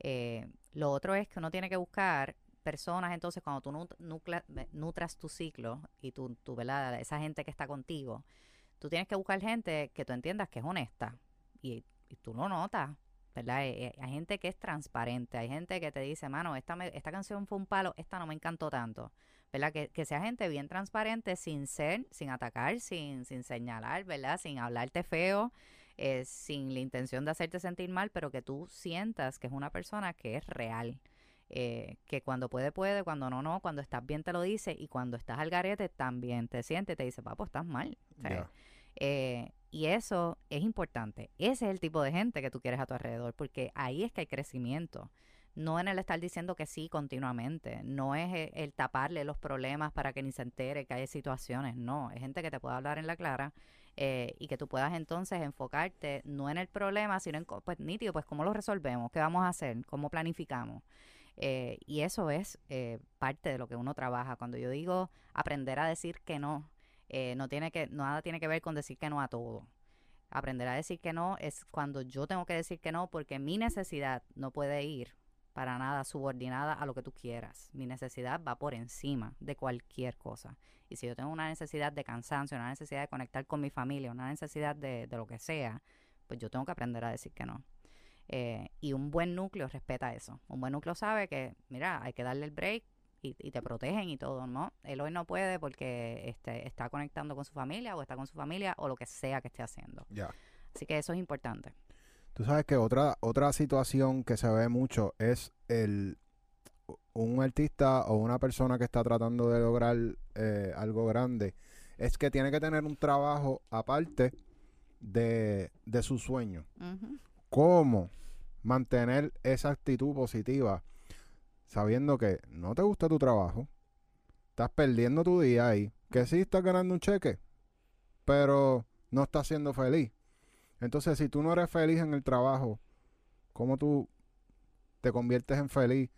Eh, lo otro es que uno tiene que buscar personas, entonces, cuando tú eh, nutras tu ciclo y tú, ¿verdad? Esa gente que está contigo, tú tienes que buscar gente que tú entiendas que es honesta y, tú lo notas, ¿verdad? Hay gente que es transparente, hay gente que te dice, mano, esta, me- esta canción fue un palo, esta no me encantó tanto, ¿verdad? Que, que sea gente bien transparente, sin ser, sin atacar, sin, sin señalar, ¿verdad? Sin hablarte feo, eh, sin la intención de hacerte sentir mal, pero que tú sientas que es una persona que es real. eh, que cuando puede, puede, cuando no, no, cuando estás bien te lo dice y cuando estás al garete también te siente te dice, papo, estás mal. Eh, y eso es importante. Ese es el tipo de gente que tú quieres a tu alrededor, porque ahí es que hay crecimiento. No en el estar diciendo que sí continuamente. No es el, el taparle los problemas para que ni se entere que hay situaciones. No, es gente que te pueda hablar en la clara eh, y que tú puedas entonces enfocarte no en el problema, sino en, pues nítido, pues cómo lo resolvemos, qué vamos a hacer, cómo planificamos. Eh, y eso es eh, parte de lo que uno trabaja. Cuando yo digo aprender a decir que no, eh, no tiene que, nada tiene que ver con decir que no a todo. Aprender a decir que no es cuando yo tengo que decir que no porque mi necesidad no puede ir para nada subordinada a lo que tú quieras. Mi necesidad va por encima de cualquier cosa. Y si yo tengo una necesidad de cansancio, una necesidad de conectar con mi familia, una necesidad de, de lo que sea, pues yo tengo que aprender a decir que no. Eh, y un buen núcleo respeta eso. Un buen núcleo sabe que, mira, hay que darle el break y, y te protegen y todo, ¿no? Él hoy no puede porque este, está conectando con su familia o está con su familia o lo que sea que esté haciendo. Ya. Así que eso es importante. Tú sabes que otra, otra situación que se ve mucho es el un artista o una persona que está tratando de lograr eh, algo grande, es que tiene que tener un trabajo aparte de, de su sueño. ¿Cómo mantener esa actitud positiva sabiendo que no te gusta tu trabajo, estás perdiendo tu día ahí, que sí estás ganando un cheque, pero no estás siendo feliz? Entonces, si tú no eres feliz en el trabajo, ¿cómo tú te conviertes en feliz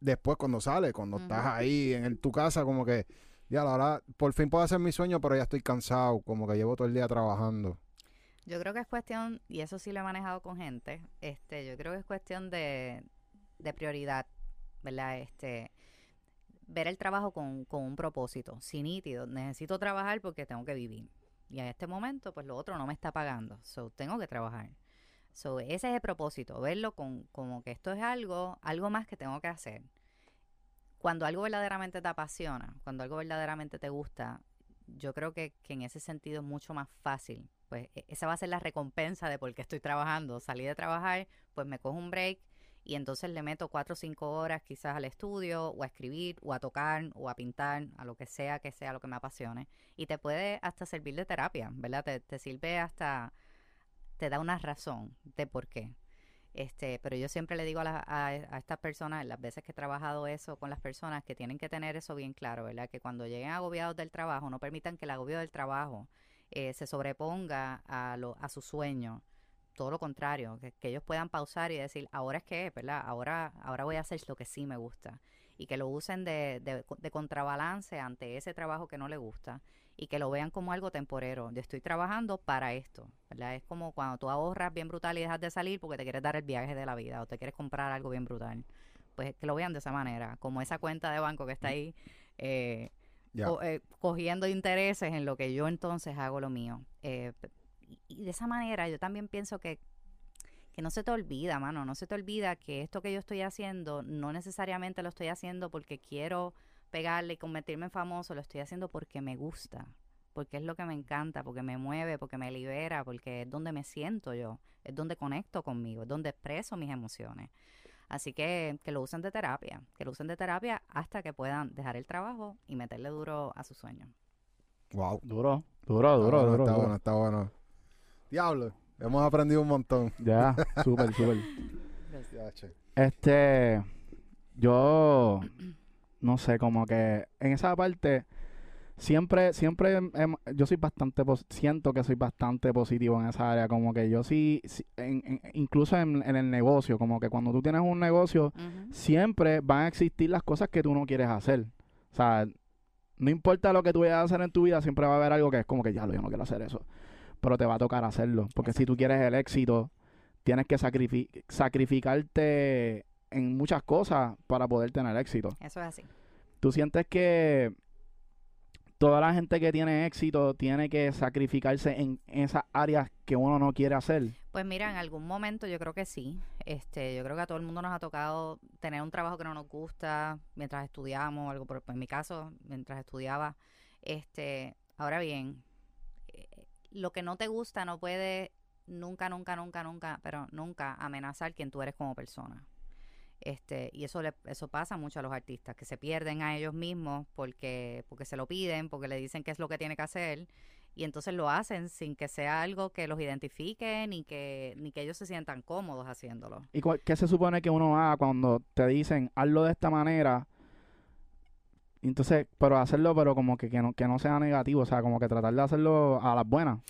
después cuando sales, cuando estás ahí en el- tu casa, como que, ya, la verdad, por fin puedo hacer mi sueño, pero ya estoy cansado, como que llevo todo el día trabajando. Yo creo que es cuestión, y eso sí lo he manejado con gente, este, yo creo que es cuestión de, de prioridad, ¿verdad? Este, ver el trabajo con, con un propósito, sin nítido. Necesito trabajar porque tengo que vivir. Y a este momento, pues lo otro no me está pagando. So, tengo que trabajar. So, ese es el propósito, verlo con, como que esto es algo, algo más que tengo que hacer. Cuando algo verdaderamente te apasiona, cuando algo verdaderamente te gusta, yo creo que, que en ese sentido es mucho más fácil. Pues e- esa va a ser la recompensa de por qué estoy trabajando. Salí de trabajar, pues me cojo un break y entonces le meto cuatro o cinco horas quizás al estudio o a escribir o a tocar o a pintar, a lo que sea que sea lo que me apasione. Y te puede hasta servir de terapia, ¿verdad? Te, te sirve hasta, te da una razón de por qué. Este, pero yo siempre le digo a, la- a, estas personas, las veces que he trabajado eso con las personas, que tienen que tener eso bien claro, ¿verdad? Que cuando lleguen agobiados del trabajo, no permitan que el agobio del trabajo eh, se sobreponga a, lo, a su sueño. Todo lo contrario, que, que ellos puedan pausar y decir, ahora es que, ¿verdad? Ahora, ahora voy a hacer lo que sí me gusta. Y que lo usen de, de, de contrabalance ante ese trabajo que no le gusta y que lo vean como algo temporero. Yo estoy trabajando para esto, ¿verdad? Es como cuando tú ahorras bien brutal y dejas de salir porque te quieres dar el viaje de la vida o te quieres comprar algo bien brutal. Pues que lo vean de esa manera, como esa cuenta de banco que está ahí eh, co- eh, cogiendo intereses en lo que yo entonces hago lo mío. Eh, y, y de esa manera yo también pienso que, que no se te olvida, mano, no se te olvida que esto que yo estoy haciendo no necesariamente lo estoy haciendo porque quiero pegarle y convertirme en famoso, lo estoy haciendo porque me gusta, porque es lo que me encanta, porque me mueve, porque me libera, porque es donde me siento yo, es donde conecto conmigo, es donde expreso mis emociones. Así que que lo usen de terapia, que lo usen de terapia hasta que puedan dejar el trabajo y meterle duro a su sueño. Wow. Duro, duro, duro, duro. Está duro. bueno, está bueno. Diablo, hemos aprendido un montón. Ya, súper, súper. Este, yo no sé, como que en esa parte siempre, siempre, hem- yo soy bastante, siento que soy bastante positivo en esa área, como que yo sí, sí, en- en- incluso en, en el negocio, como que cuando tú tienes un negocio, siempre van a existir las cosas que tú no quieres hacer. O sea, no importa lo que tú vayas a hacer en tu vida, siempre va a haber algo que es como que ya lo yo no quiero hacer eso. Pero te va a tocar hacerlo. Porque si tú quieres el éxito, tienes que sacrifi- sacrificarte en muchas cosas para poder tener éxito. Eso es así. ¿Tú sientes que toda la gente que tiene éxito tiene que sacrificarse en esas áreas que uno no quiere hacer? Pues mira, en algún momento yo creo que sí. Este, yo creo que a todo el mundo nos ha tocado tener un trabajo que no nos gusta mientras estudiamos, algo por, en mi caso, mientras estudiaba. Este, ahora bien, lo que no te gusta no puede nunca, nunca, nunca, nunca, pero nunca amenazar quien tú eres como persona. Este, y eso le, eso pasa mucho a los artistas, que se pierden a ellos mismos porque, porque se lo piden, porque le dicen qué es lo que tiene que hacer, y entonces lo hacen sin que sea algo que los identifique ni que, ni que ellos se sientan cómodos haciéndolo. ¿Y qué se supone que uno haga cuando te dicen hazlo de esta manera? Entonces, pero hacerlo, pero como que, que, no, que no sea negativo, o sea, como que tratar de hacerlo a las buenas.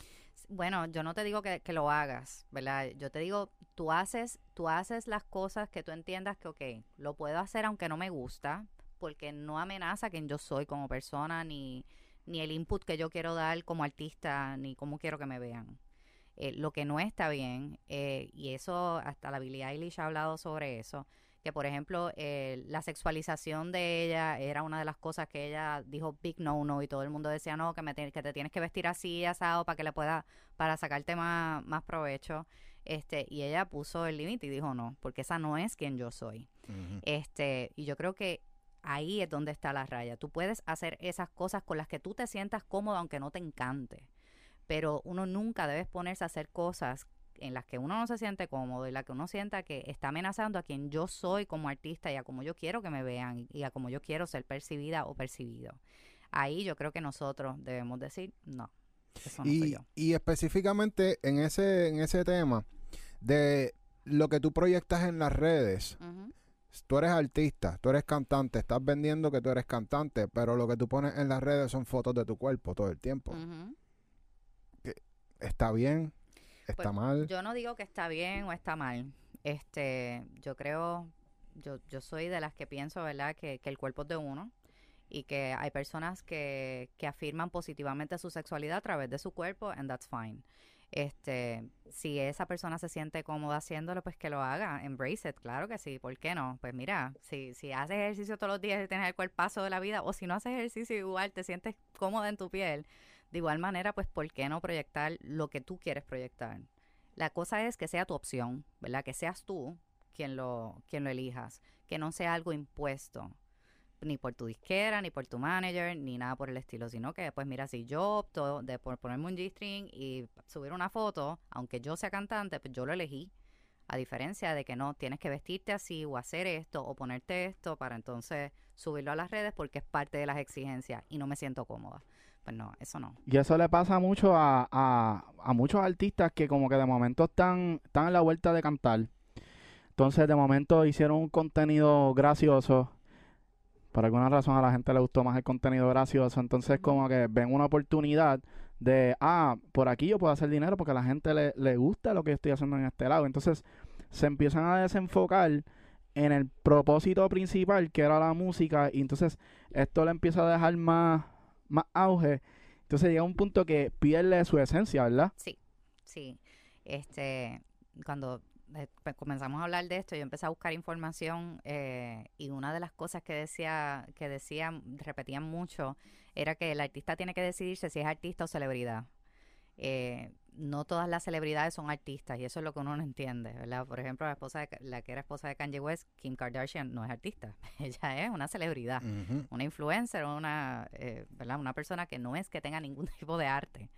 Bueno, yo no te digo que, que lo hagas, ¿verdad? Yo te digo, tú haces, tú haces las cosas que tú entiendas que, ok, lo puedo hacer aunque no me gusta, porque no amenaza quien yo soy como persona, ni, ni el input que yo quiero dar como artista, ni cómo quiero que me vean. Eh, lo que no está bien, eh, y eso, hasta la Billie Eilish ha hablado sobre eso, que por ejemplo, eh, la sexualización de ella era una de las cosas que ella dijo big no no y todo el mundo decía no que me te, que te tienes que vestir así asado para que le pueda para sacarte más, más provecho este y ella puso el límite y dijo no porque esa no es quien yo soy este y yo creo que ahí es donde está la raya. Tú puedes hacer esas cosas con las que tú te sientas cómodo aunque no te encante pero uno nunca debe ponerse a hacer cosas en las que uno no se siente cómodo y la que uno sienta que está amenazando a quien yo soy como artista y a como yo quiero que me vean y- a como yo quiero ser percibida o percibido. Ahí yo creo que nosotros debemos decir, no, eso no soy y, yo. y específicamente en ese, en ese tema de lo que tú proyectas en las redes, tú eres artista, tú eres cantante, estás vendiendo que tú eres cantante, pero lo que tú pones en las redes son fotos de tu cuerpo todo el tiempo. ¿Está bien? ¿Está Pues, mal? Yo no digo que está bien o está mal. Este, yo creo, yo, yo soy de las que pienso, ¿verdad?, que, que el cuerpo es de uno y que hay personas que, que afirman positivamente su sexualidad a través de su cuerpo, and that's fine. Este, si esa persona se siente cómoda haciéndolo, pues que lo haga, embrace it, claro que sí, ¿por qué no? Pues mira, si, si haces ejercicio todos los días y tienes el cuerpazo de la vida, o si no haces ejercicio igual, te sientes cómoda en tu piel, de igual manera, pues ¿por qué no proyectar lo que tú quieres proyectar? La cosa es que sea tu opción, ¿verdad? Que seas tú quien lo, quien lo elijas, que no sea algo impuesto, ni por tu disquera, ni por tu manager, ni nada por el estilo, sino que, pues mira, si yo opto de por ponerme un G-string y subir una foto, aunque yo sea cantante, pues yo lo elegí. A diferencia de que no, tienes que vestirte así o hacer esto o ponerte esto para entonces subirlo a las redes porque es parte de las exigencias y no me siento cómoda. Pues no, eso no. Y eso le pasa mucho a, a, a muchos artistas que como que de momento están, están en la vuelta de cantar. Entonces de momento hicieron un contenido gracioso. Por alguna razón a la gente le gustó más el contenido gracioso. Entonces como que ven una oportunidad de, ah, por aquí yo puedo hacer dinero porque a la gente le, le gusta lo que yo estoy haciendo en este lado. Entonces se empiezan a desenfocar en el propósito principal que era la música y entonces esto le empieza a dejar más, más auge. Entonces llega un punto que pierde su esencia, ¿verdad? Sí, sí. Este, cuando eh, pues, comenzamos a hablar de esto, yo empecé a buscar información eh, y una de las cosas que decía, que decían, repetían mucho, era que el artista tiene que decidirse si es artista o celebridad. Eh, no todas las celebridades son artistas y eso es lo que uno no entiende, ¿verdad? Por ejemplo, la esposa de, la que era esposa de Kanye West, Kim Kardashian, no es artista, ella es una celebridad, una influencer, una, eh, ¿verdad? Una persona que no es que tenga ningún tipo de arte.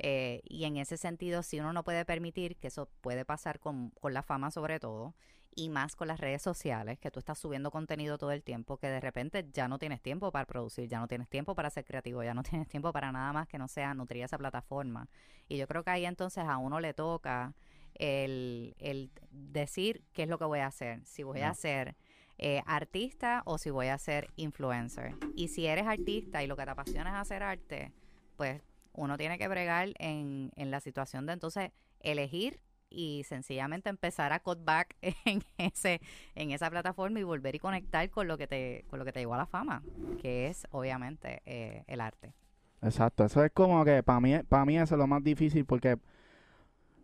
Eh, y en ese sentido, si uno no puede permitir, que eso puede pasar con, con la fama sobre todo, y más con las redes sociales, que tú estás subiendo contenido todo el tiempo, que de repente ya no tienes tiempo para producir, ya no tienes tiempo para ser creativo, ya no tienes tiempo para nada más que no sea nutrir esa plataforma. Y yo creo que ahí entonces a uno le toca el, el decir qué es lo que voy a hacer, si voy a ser eh, artista o si voy a ser influencer. Y si eres artista y lo que te apasiona es hacer arte, pues uno tiene que bregar en, en la situación de entonces elegir y sencillamente empezar a cut back en ese en esa plataforma y volver y conectar con lo que te con lo que te llevó a la fama que es obviamente eh, el arte Exacto, eso es como que para mí, para mí eso es lo más difícil porque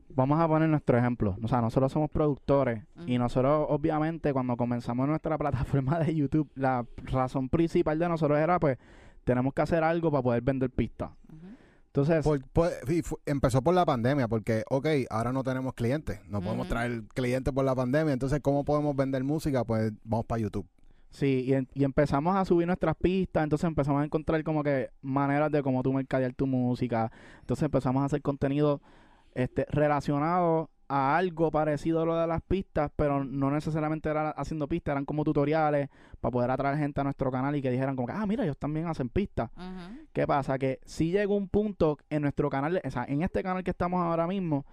vamos a poner nuestro ejemplo. O sea, nosotros somos productores y nosotros obviamente cuando comenzamos nuestra plataforma de YouTube, la razón principal de nosotros era pues tenemos que hacer algo para poder vender pistas. Ujú. Entonces, Por- por- y fu- empezó por la pandemia, porque, ok, ahora no tenemos clientes, no podemos traer clientes por la pandemia, entonces, ¿cómo podemos vender música? Pues vamos para YouTube. sí, y, en- y empezamos a subir nuestras pistas, entonces empezamos a encontrar como que maneras de cómo tú mercadear tu música. Entonces empezamos a hacer contenido este, relacionado a algo parecido a lo de las pistas, pero no necesariamente era haciendo pistas, eran como tutoriales para poder atraer gente a nuestro canal y que dijeran como que, ah, mira, ellos también hacen pistas. Ujú. ¿Qué pasa? Que sí llegó un punto en nuestro canal, o sea, en este canal que estamos ahora mismo,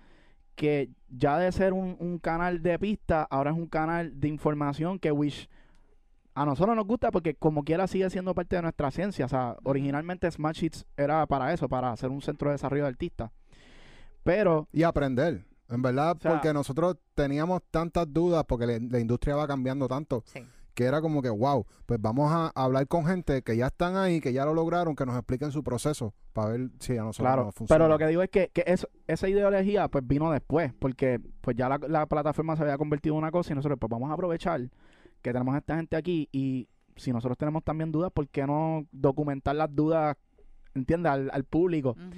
que ya de ser un, un canal de pistas, ahora es un canal de información que Wish a nosotros nos gusta porque como quiera sigue siendo parte de nuestra ciencia. O sea, originalmente Smash Hits era para eso, para hacer un centro de desarrollo de artistas. Pero, Y aprender, en verdad, O sea- porque nosotros teníamos tantas dudas, porque la, la industria va cambiando tanto, sí que era como que, wow, pues vamos a hablar con gente que ya están ahí, que ya lo lograron, que nos expliquen su proceso, para ver si a nosotros claro, nos funciona. pero lo que digo es que, que eso- esa ideología pues vino después, porque pues ya la, la plataforma se había convertido en una cosa y nosotros pues vamos a aprovechar que tenemos a esta gente aquí y si nosotros tenemos también dudas, ¿por qué no documentar las dudas, entiendes, al, al público? Ujú.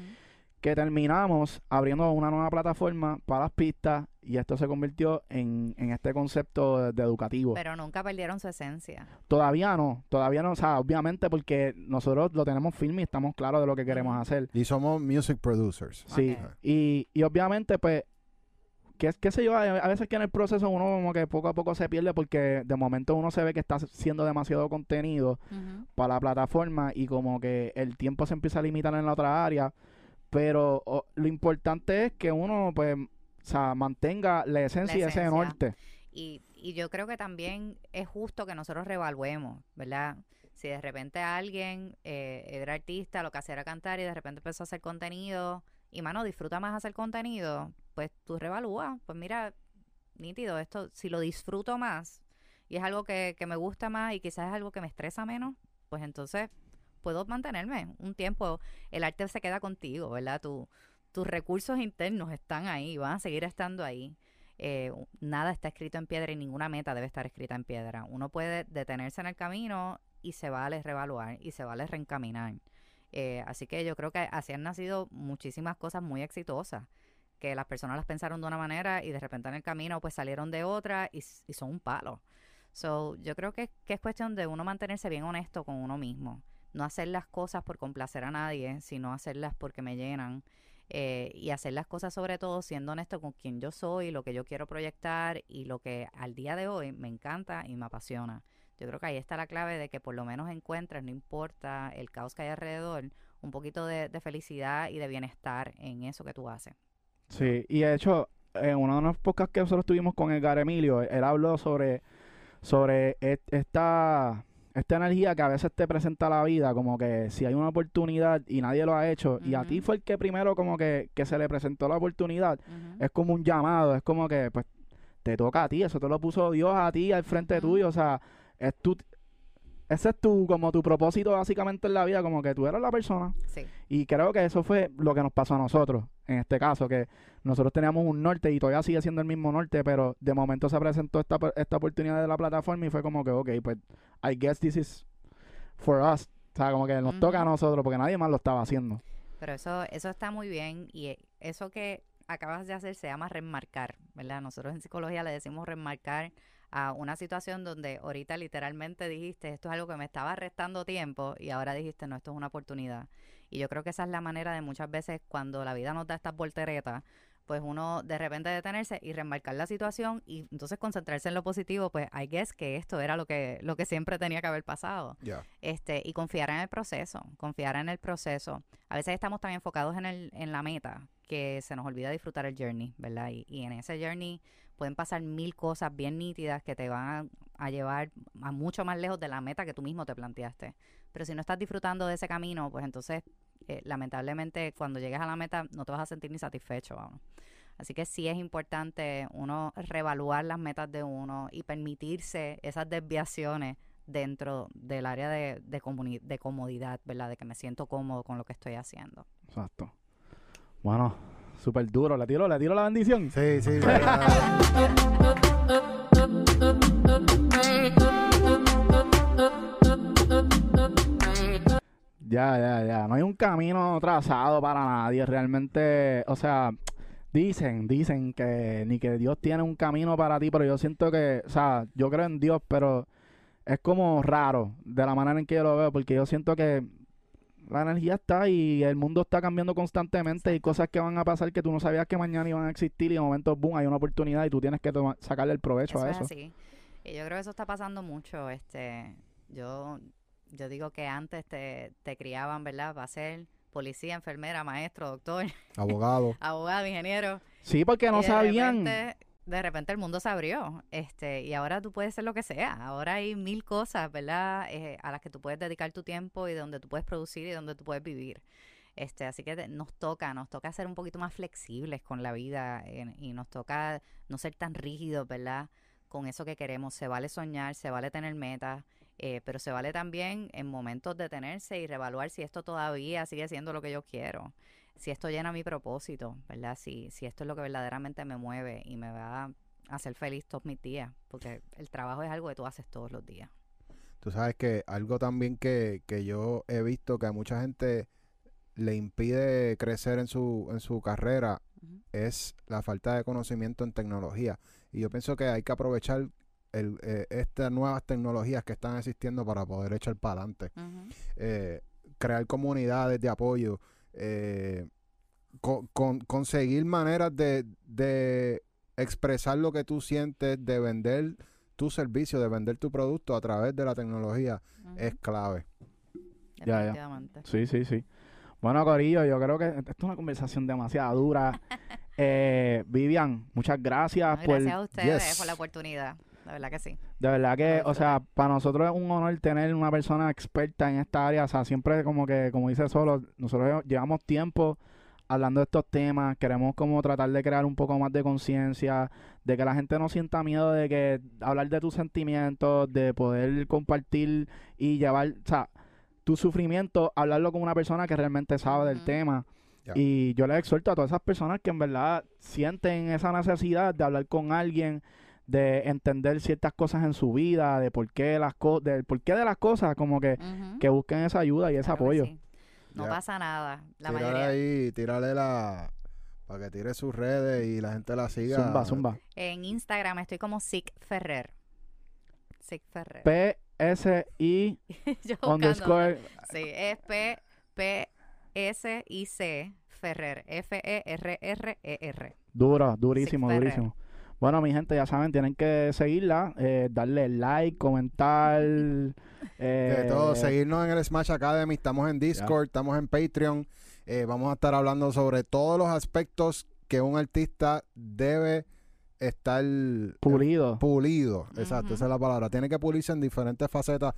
Que terminamos abriendo una nueva plataforma para las pistas y esto se convirtió en, en este concepto de, de educativo. pero nunca perdieron su esencia Todavía no, todavía no, o sea, obviamente porque nosotros lo tenemos firme y estamos claros de lo que queremos hacer. Y somos music producers. Sí, y, y obviamente, pues, qué, qué sé yo, a, a veces que en el proceso uno como que poco a poco se pierde porque de momento uno se ve que está haciendo demasiado contenido para la plataforma y como que el tiempo se empieza a limitar en la otra área, pero lo importante es que uno, pues, o sea, mantenga la esencia y ese norte. Y, y yo creo que también es justo que nosotros reevaluemos, ¿verdad? Si de repente alguien eh, era artista, lo que hacía era cantar y de repente empezó a hacer contenido y, mano, disfruta más hacer contenido, pues tú reevalúas. Pues mira, nítido, esto, si lo disfruto más y es algo que, que me gusta más y quizás es algo que me estresa menos, pues entonces puedo mantenerme un tiempo. El arte se queda contigo, ¿verdad? Tu, tus recursos internos están ahí, van a seguir estando ahí eh, nada está escrito en piedra y ninguna meta debe estar escrita en piedra. Uno puede detenerse en el camino y se vale reevaluar y se vale reencaminar. Eh, así que yo creo que así han nacido muchísimas cosas muy exitosas, que las personas las pensaron de una manera y de repente en el camino pues salieron de otra y, y son un palo. So, yo creo que, que es cuestión de uno mantenerse bien honesto con uno mismo. No hacer las cosas por complacer a nadie, sino hacerlas porque me llenan eh, y hacer las cosas sobre todo siendo honesto con quien yo soy, lo que yo quiero proyectar y lo que al día de hoy me encanta y me apasiona. Yo creo que ahí está la clave de que por lo menos encuentres, no importa el caos que hay alrededor, un poquito de, de felicidad y de bienestar en eso que tú haces. Sí, y de hecho, en uno de los podcasts que nosotros tuvimos con Edgar Emilio, él habló sobre, sobre e- esta, esta energía que a veces te presenta la vida, como que si hay una oportunidad y nadie lo ha hecho, y a ti fue el que primero como que, que se le presentó la oportunidad, es como un llamado, es como que pues te toca a ti, eso te lo puso Dios a ti al frente tuyo, o sea, es tu, ese es tu, como tu propósito básicamente en la vida, como que tú eres la persona. Sí. Y creo que eso fue lo que nos pasó a nosotros, en este caso, que nosotros teníamos un norte y todavía sigue siendo el mismo norte, pero de momento se presentó esta, esta oportunidad de la plataforma y fue como que, ok, pues, I guess this is for us. O sea, como que nos toca a nosotros, porque nadie más lo estaba haciendo. Pero eso, eso está muy bien y eh, eso que acabas de hacer se llama remarcar, ¿verdad? Nosotros en psicología le decimos remarcar a una situación donde ahorita literalmente dijiste, esto es algo que me estaba restando tiempo y ahora dijiste, no, esto es una oportunidad. Y yo creo que esa es la manera de muchas veces cuando la vida nos da estas volteretas, pues uno de repente detenerse y remarcar la situación y entonces concentrarse en lo positivo, pues I guess que esto era lo que lo que siempre tenía que haber pasado. Este, y confiar en el proceso, confiar en el proceso. A veces estamos tan enfocados en el en la meta que se nos olvida disfrutar el journey, ¿verdad? Y, y en ese journey pueden pasar mil cosas bien nítidas que te van a, llevar a mucho más lejos de la meta que tú mismo te planteaste. Pero si no estás disfrutando de ese camino, pues entonces eh, lamentablemente cuando llegues a la meta no te vas a sentir ni satisfecho. vamos. Así que sí es importante uno reevaluar las metas de uno y permitirse esas desviaciones dentro del área de, de, de comodidad, ¿verdad? De que me siento cómodo con lo que estoy haciendo. Exacto. Bueno, súper duro. ¿Le tiro, le tiro la bendición? Sí, sí. Ya, ya, ya. No hay un camino trazado para nadie. Realmente, o sea, dicen, dicen que ni que Dios tiene un camino para ti, pero yo siento que, o sea, yo creo en Dios, pero es como raro de la manera en que yo lo veo, porque yo siento que la energía está y el mundo está cambiando constantemente y cosas que van a pasar que tú no sabías que mañana iban a existir y de momento, boom, hay una oportunidad y tú tienes que sacarle el provecho Eso a es eso. así. Y yo creo que eso está pasando mucho. Este, yo, yo digo que antes te, te criaban, ¿verdad? Para ser policía, enfermera, maestro, doctor, Abogado. abogado, ingeniero. Sí, porque no Y de sabían. repente- de repente el mundo se abrió, este, y ahora tú puedes ser lo que sea. Ahora hay mil cosas, ¿verdad? Eh, a las que tú puedes dedicar tu tiempo y donde tú puedes producir y donde tú puedes vivir. Este, así que nos toca, nos toca ser un poquito más flexibles con la vida y nos toca no ser tan rígidos, ¿verdad? Con eso que queremos. Se vale soñar, se vale tener metas, eh, pero se vale también en momentos detenerse y reevaluar si esto todavía sigue siendo lo que yo quiero si esto llena mi propósito, ¿verdad? Si, si esto es lo que verdaderamente me mueve y me va a hacer feliz todos mis días, porque el trabajo es algo que tú haces todos los días. Tú sabes que algo también que, que yo he visto que a mucha gente le impide crecer en su, en su carrera es la falta de conocimiento en tecnología. Y yo pienso que hay que aprovechar el, eh, estas nuevas tecnologías que están existiendo para poder echar para adelante. Eh, crear comunidades de apoyo, eh, co- con- conseguir maneras de, de expresar lo que tú sientes, de vender tu servicio, de vender tu producto a través de la tecnología es clave. Ya, ya. Definitivamente. Sí, sí, sí. Bueno, Corillo, yo creo que esto es una conversación demasiado dura. Eh, Vivian, muchas gracias No, por... gracias a ustedes yes. por la oportunidad. La verdad que sí. De verdad que, o sea, para nosotros es un honor tener una persona experta en esta área. O sea, siempre como que, como dice Solo, nosotros llevamos tiempo hablando de estos temas. Queremos como tratar de crear un poco más de conciencia, de que la gente no sienta miedo de que hablar de tus sentimientos, de poder compartir y llevar, o sea, tu sufrimiento, hablarlo con una persona que realmente sabe del tema. Y yo les exhorto a todas esas personas que en verdad sienten esa necesidad de hablar con alguien, de entender ciertas cosas en su vida, de por qué las cosas, del por qué de las cosas, como que, Ujú. que busquen esa ayuda y ese Claro apoyo. sí. No Ya. pasa nada. La Tírale mayoría. ahí, tírale la... Para que tire sus redes y la gente la siga. Zumba, zumba. En Instagram estoy como Sick Ferrer. Sick Ferrer. P-S-I Yo buscando. underscore. Sí, es P, P, S, I, C, Ferrer. E F-E-R-R-E-R. Duro, durísimo, durísimo. Bueno, mi gente, ya saben, tienen que seguirla, eh, darle like, comentar. De eh, todo, seguirnos en el Smash Academy, estamos en Discord, estamos en Patreon, eh, vamos a estar hablando sobre todos los aspectos que un artista debe estar eh, Pulido. pulido, exacto, esa es la palabra, tiene que pulirse en diferentes facetas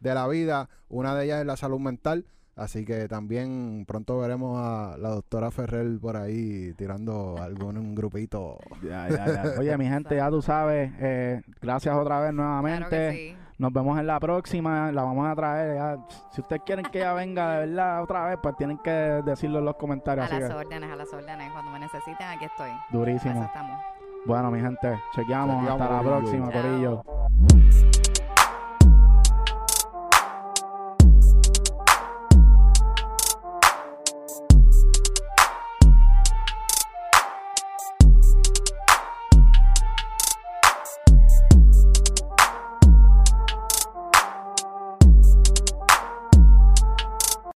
de la vida, una de ellas es la salud mental, así que también pronto veremos a la doctora Ferrer por ahí tirando algún grupito. Ya, ya, ya. Oye, mi gente, ya tú sabes, eh, gracias otra vez nuevamente. Claro que sí. Nos vemos en la próxima, la vamos a traer. ya. Si ustedes quieren que ella venga de verdad otra vez, pues tienen que decirlo en los comentarios. A Así las que, órdenes, a las órdenes. Cuando me necesiten, aquí estoy. Eso durísimo. estamos. Bueno, mi gente, chequeamos. Chequeamos, Hasta la próxima, Chao. Corillo.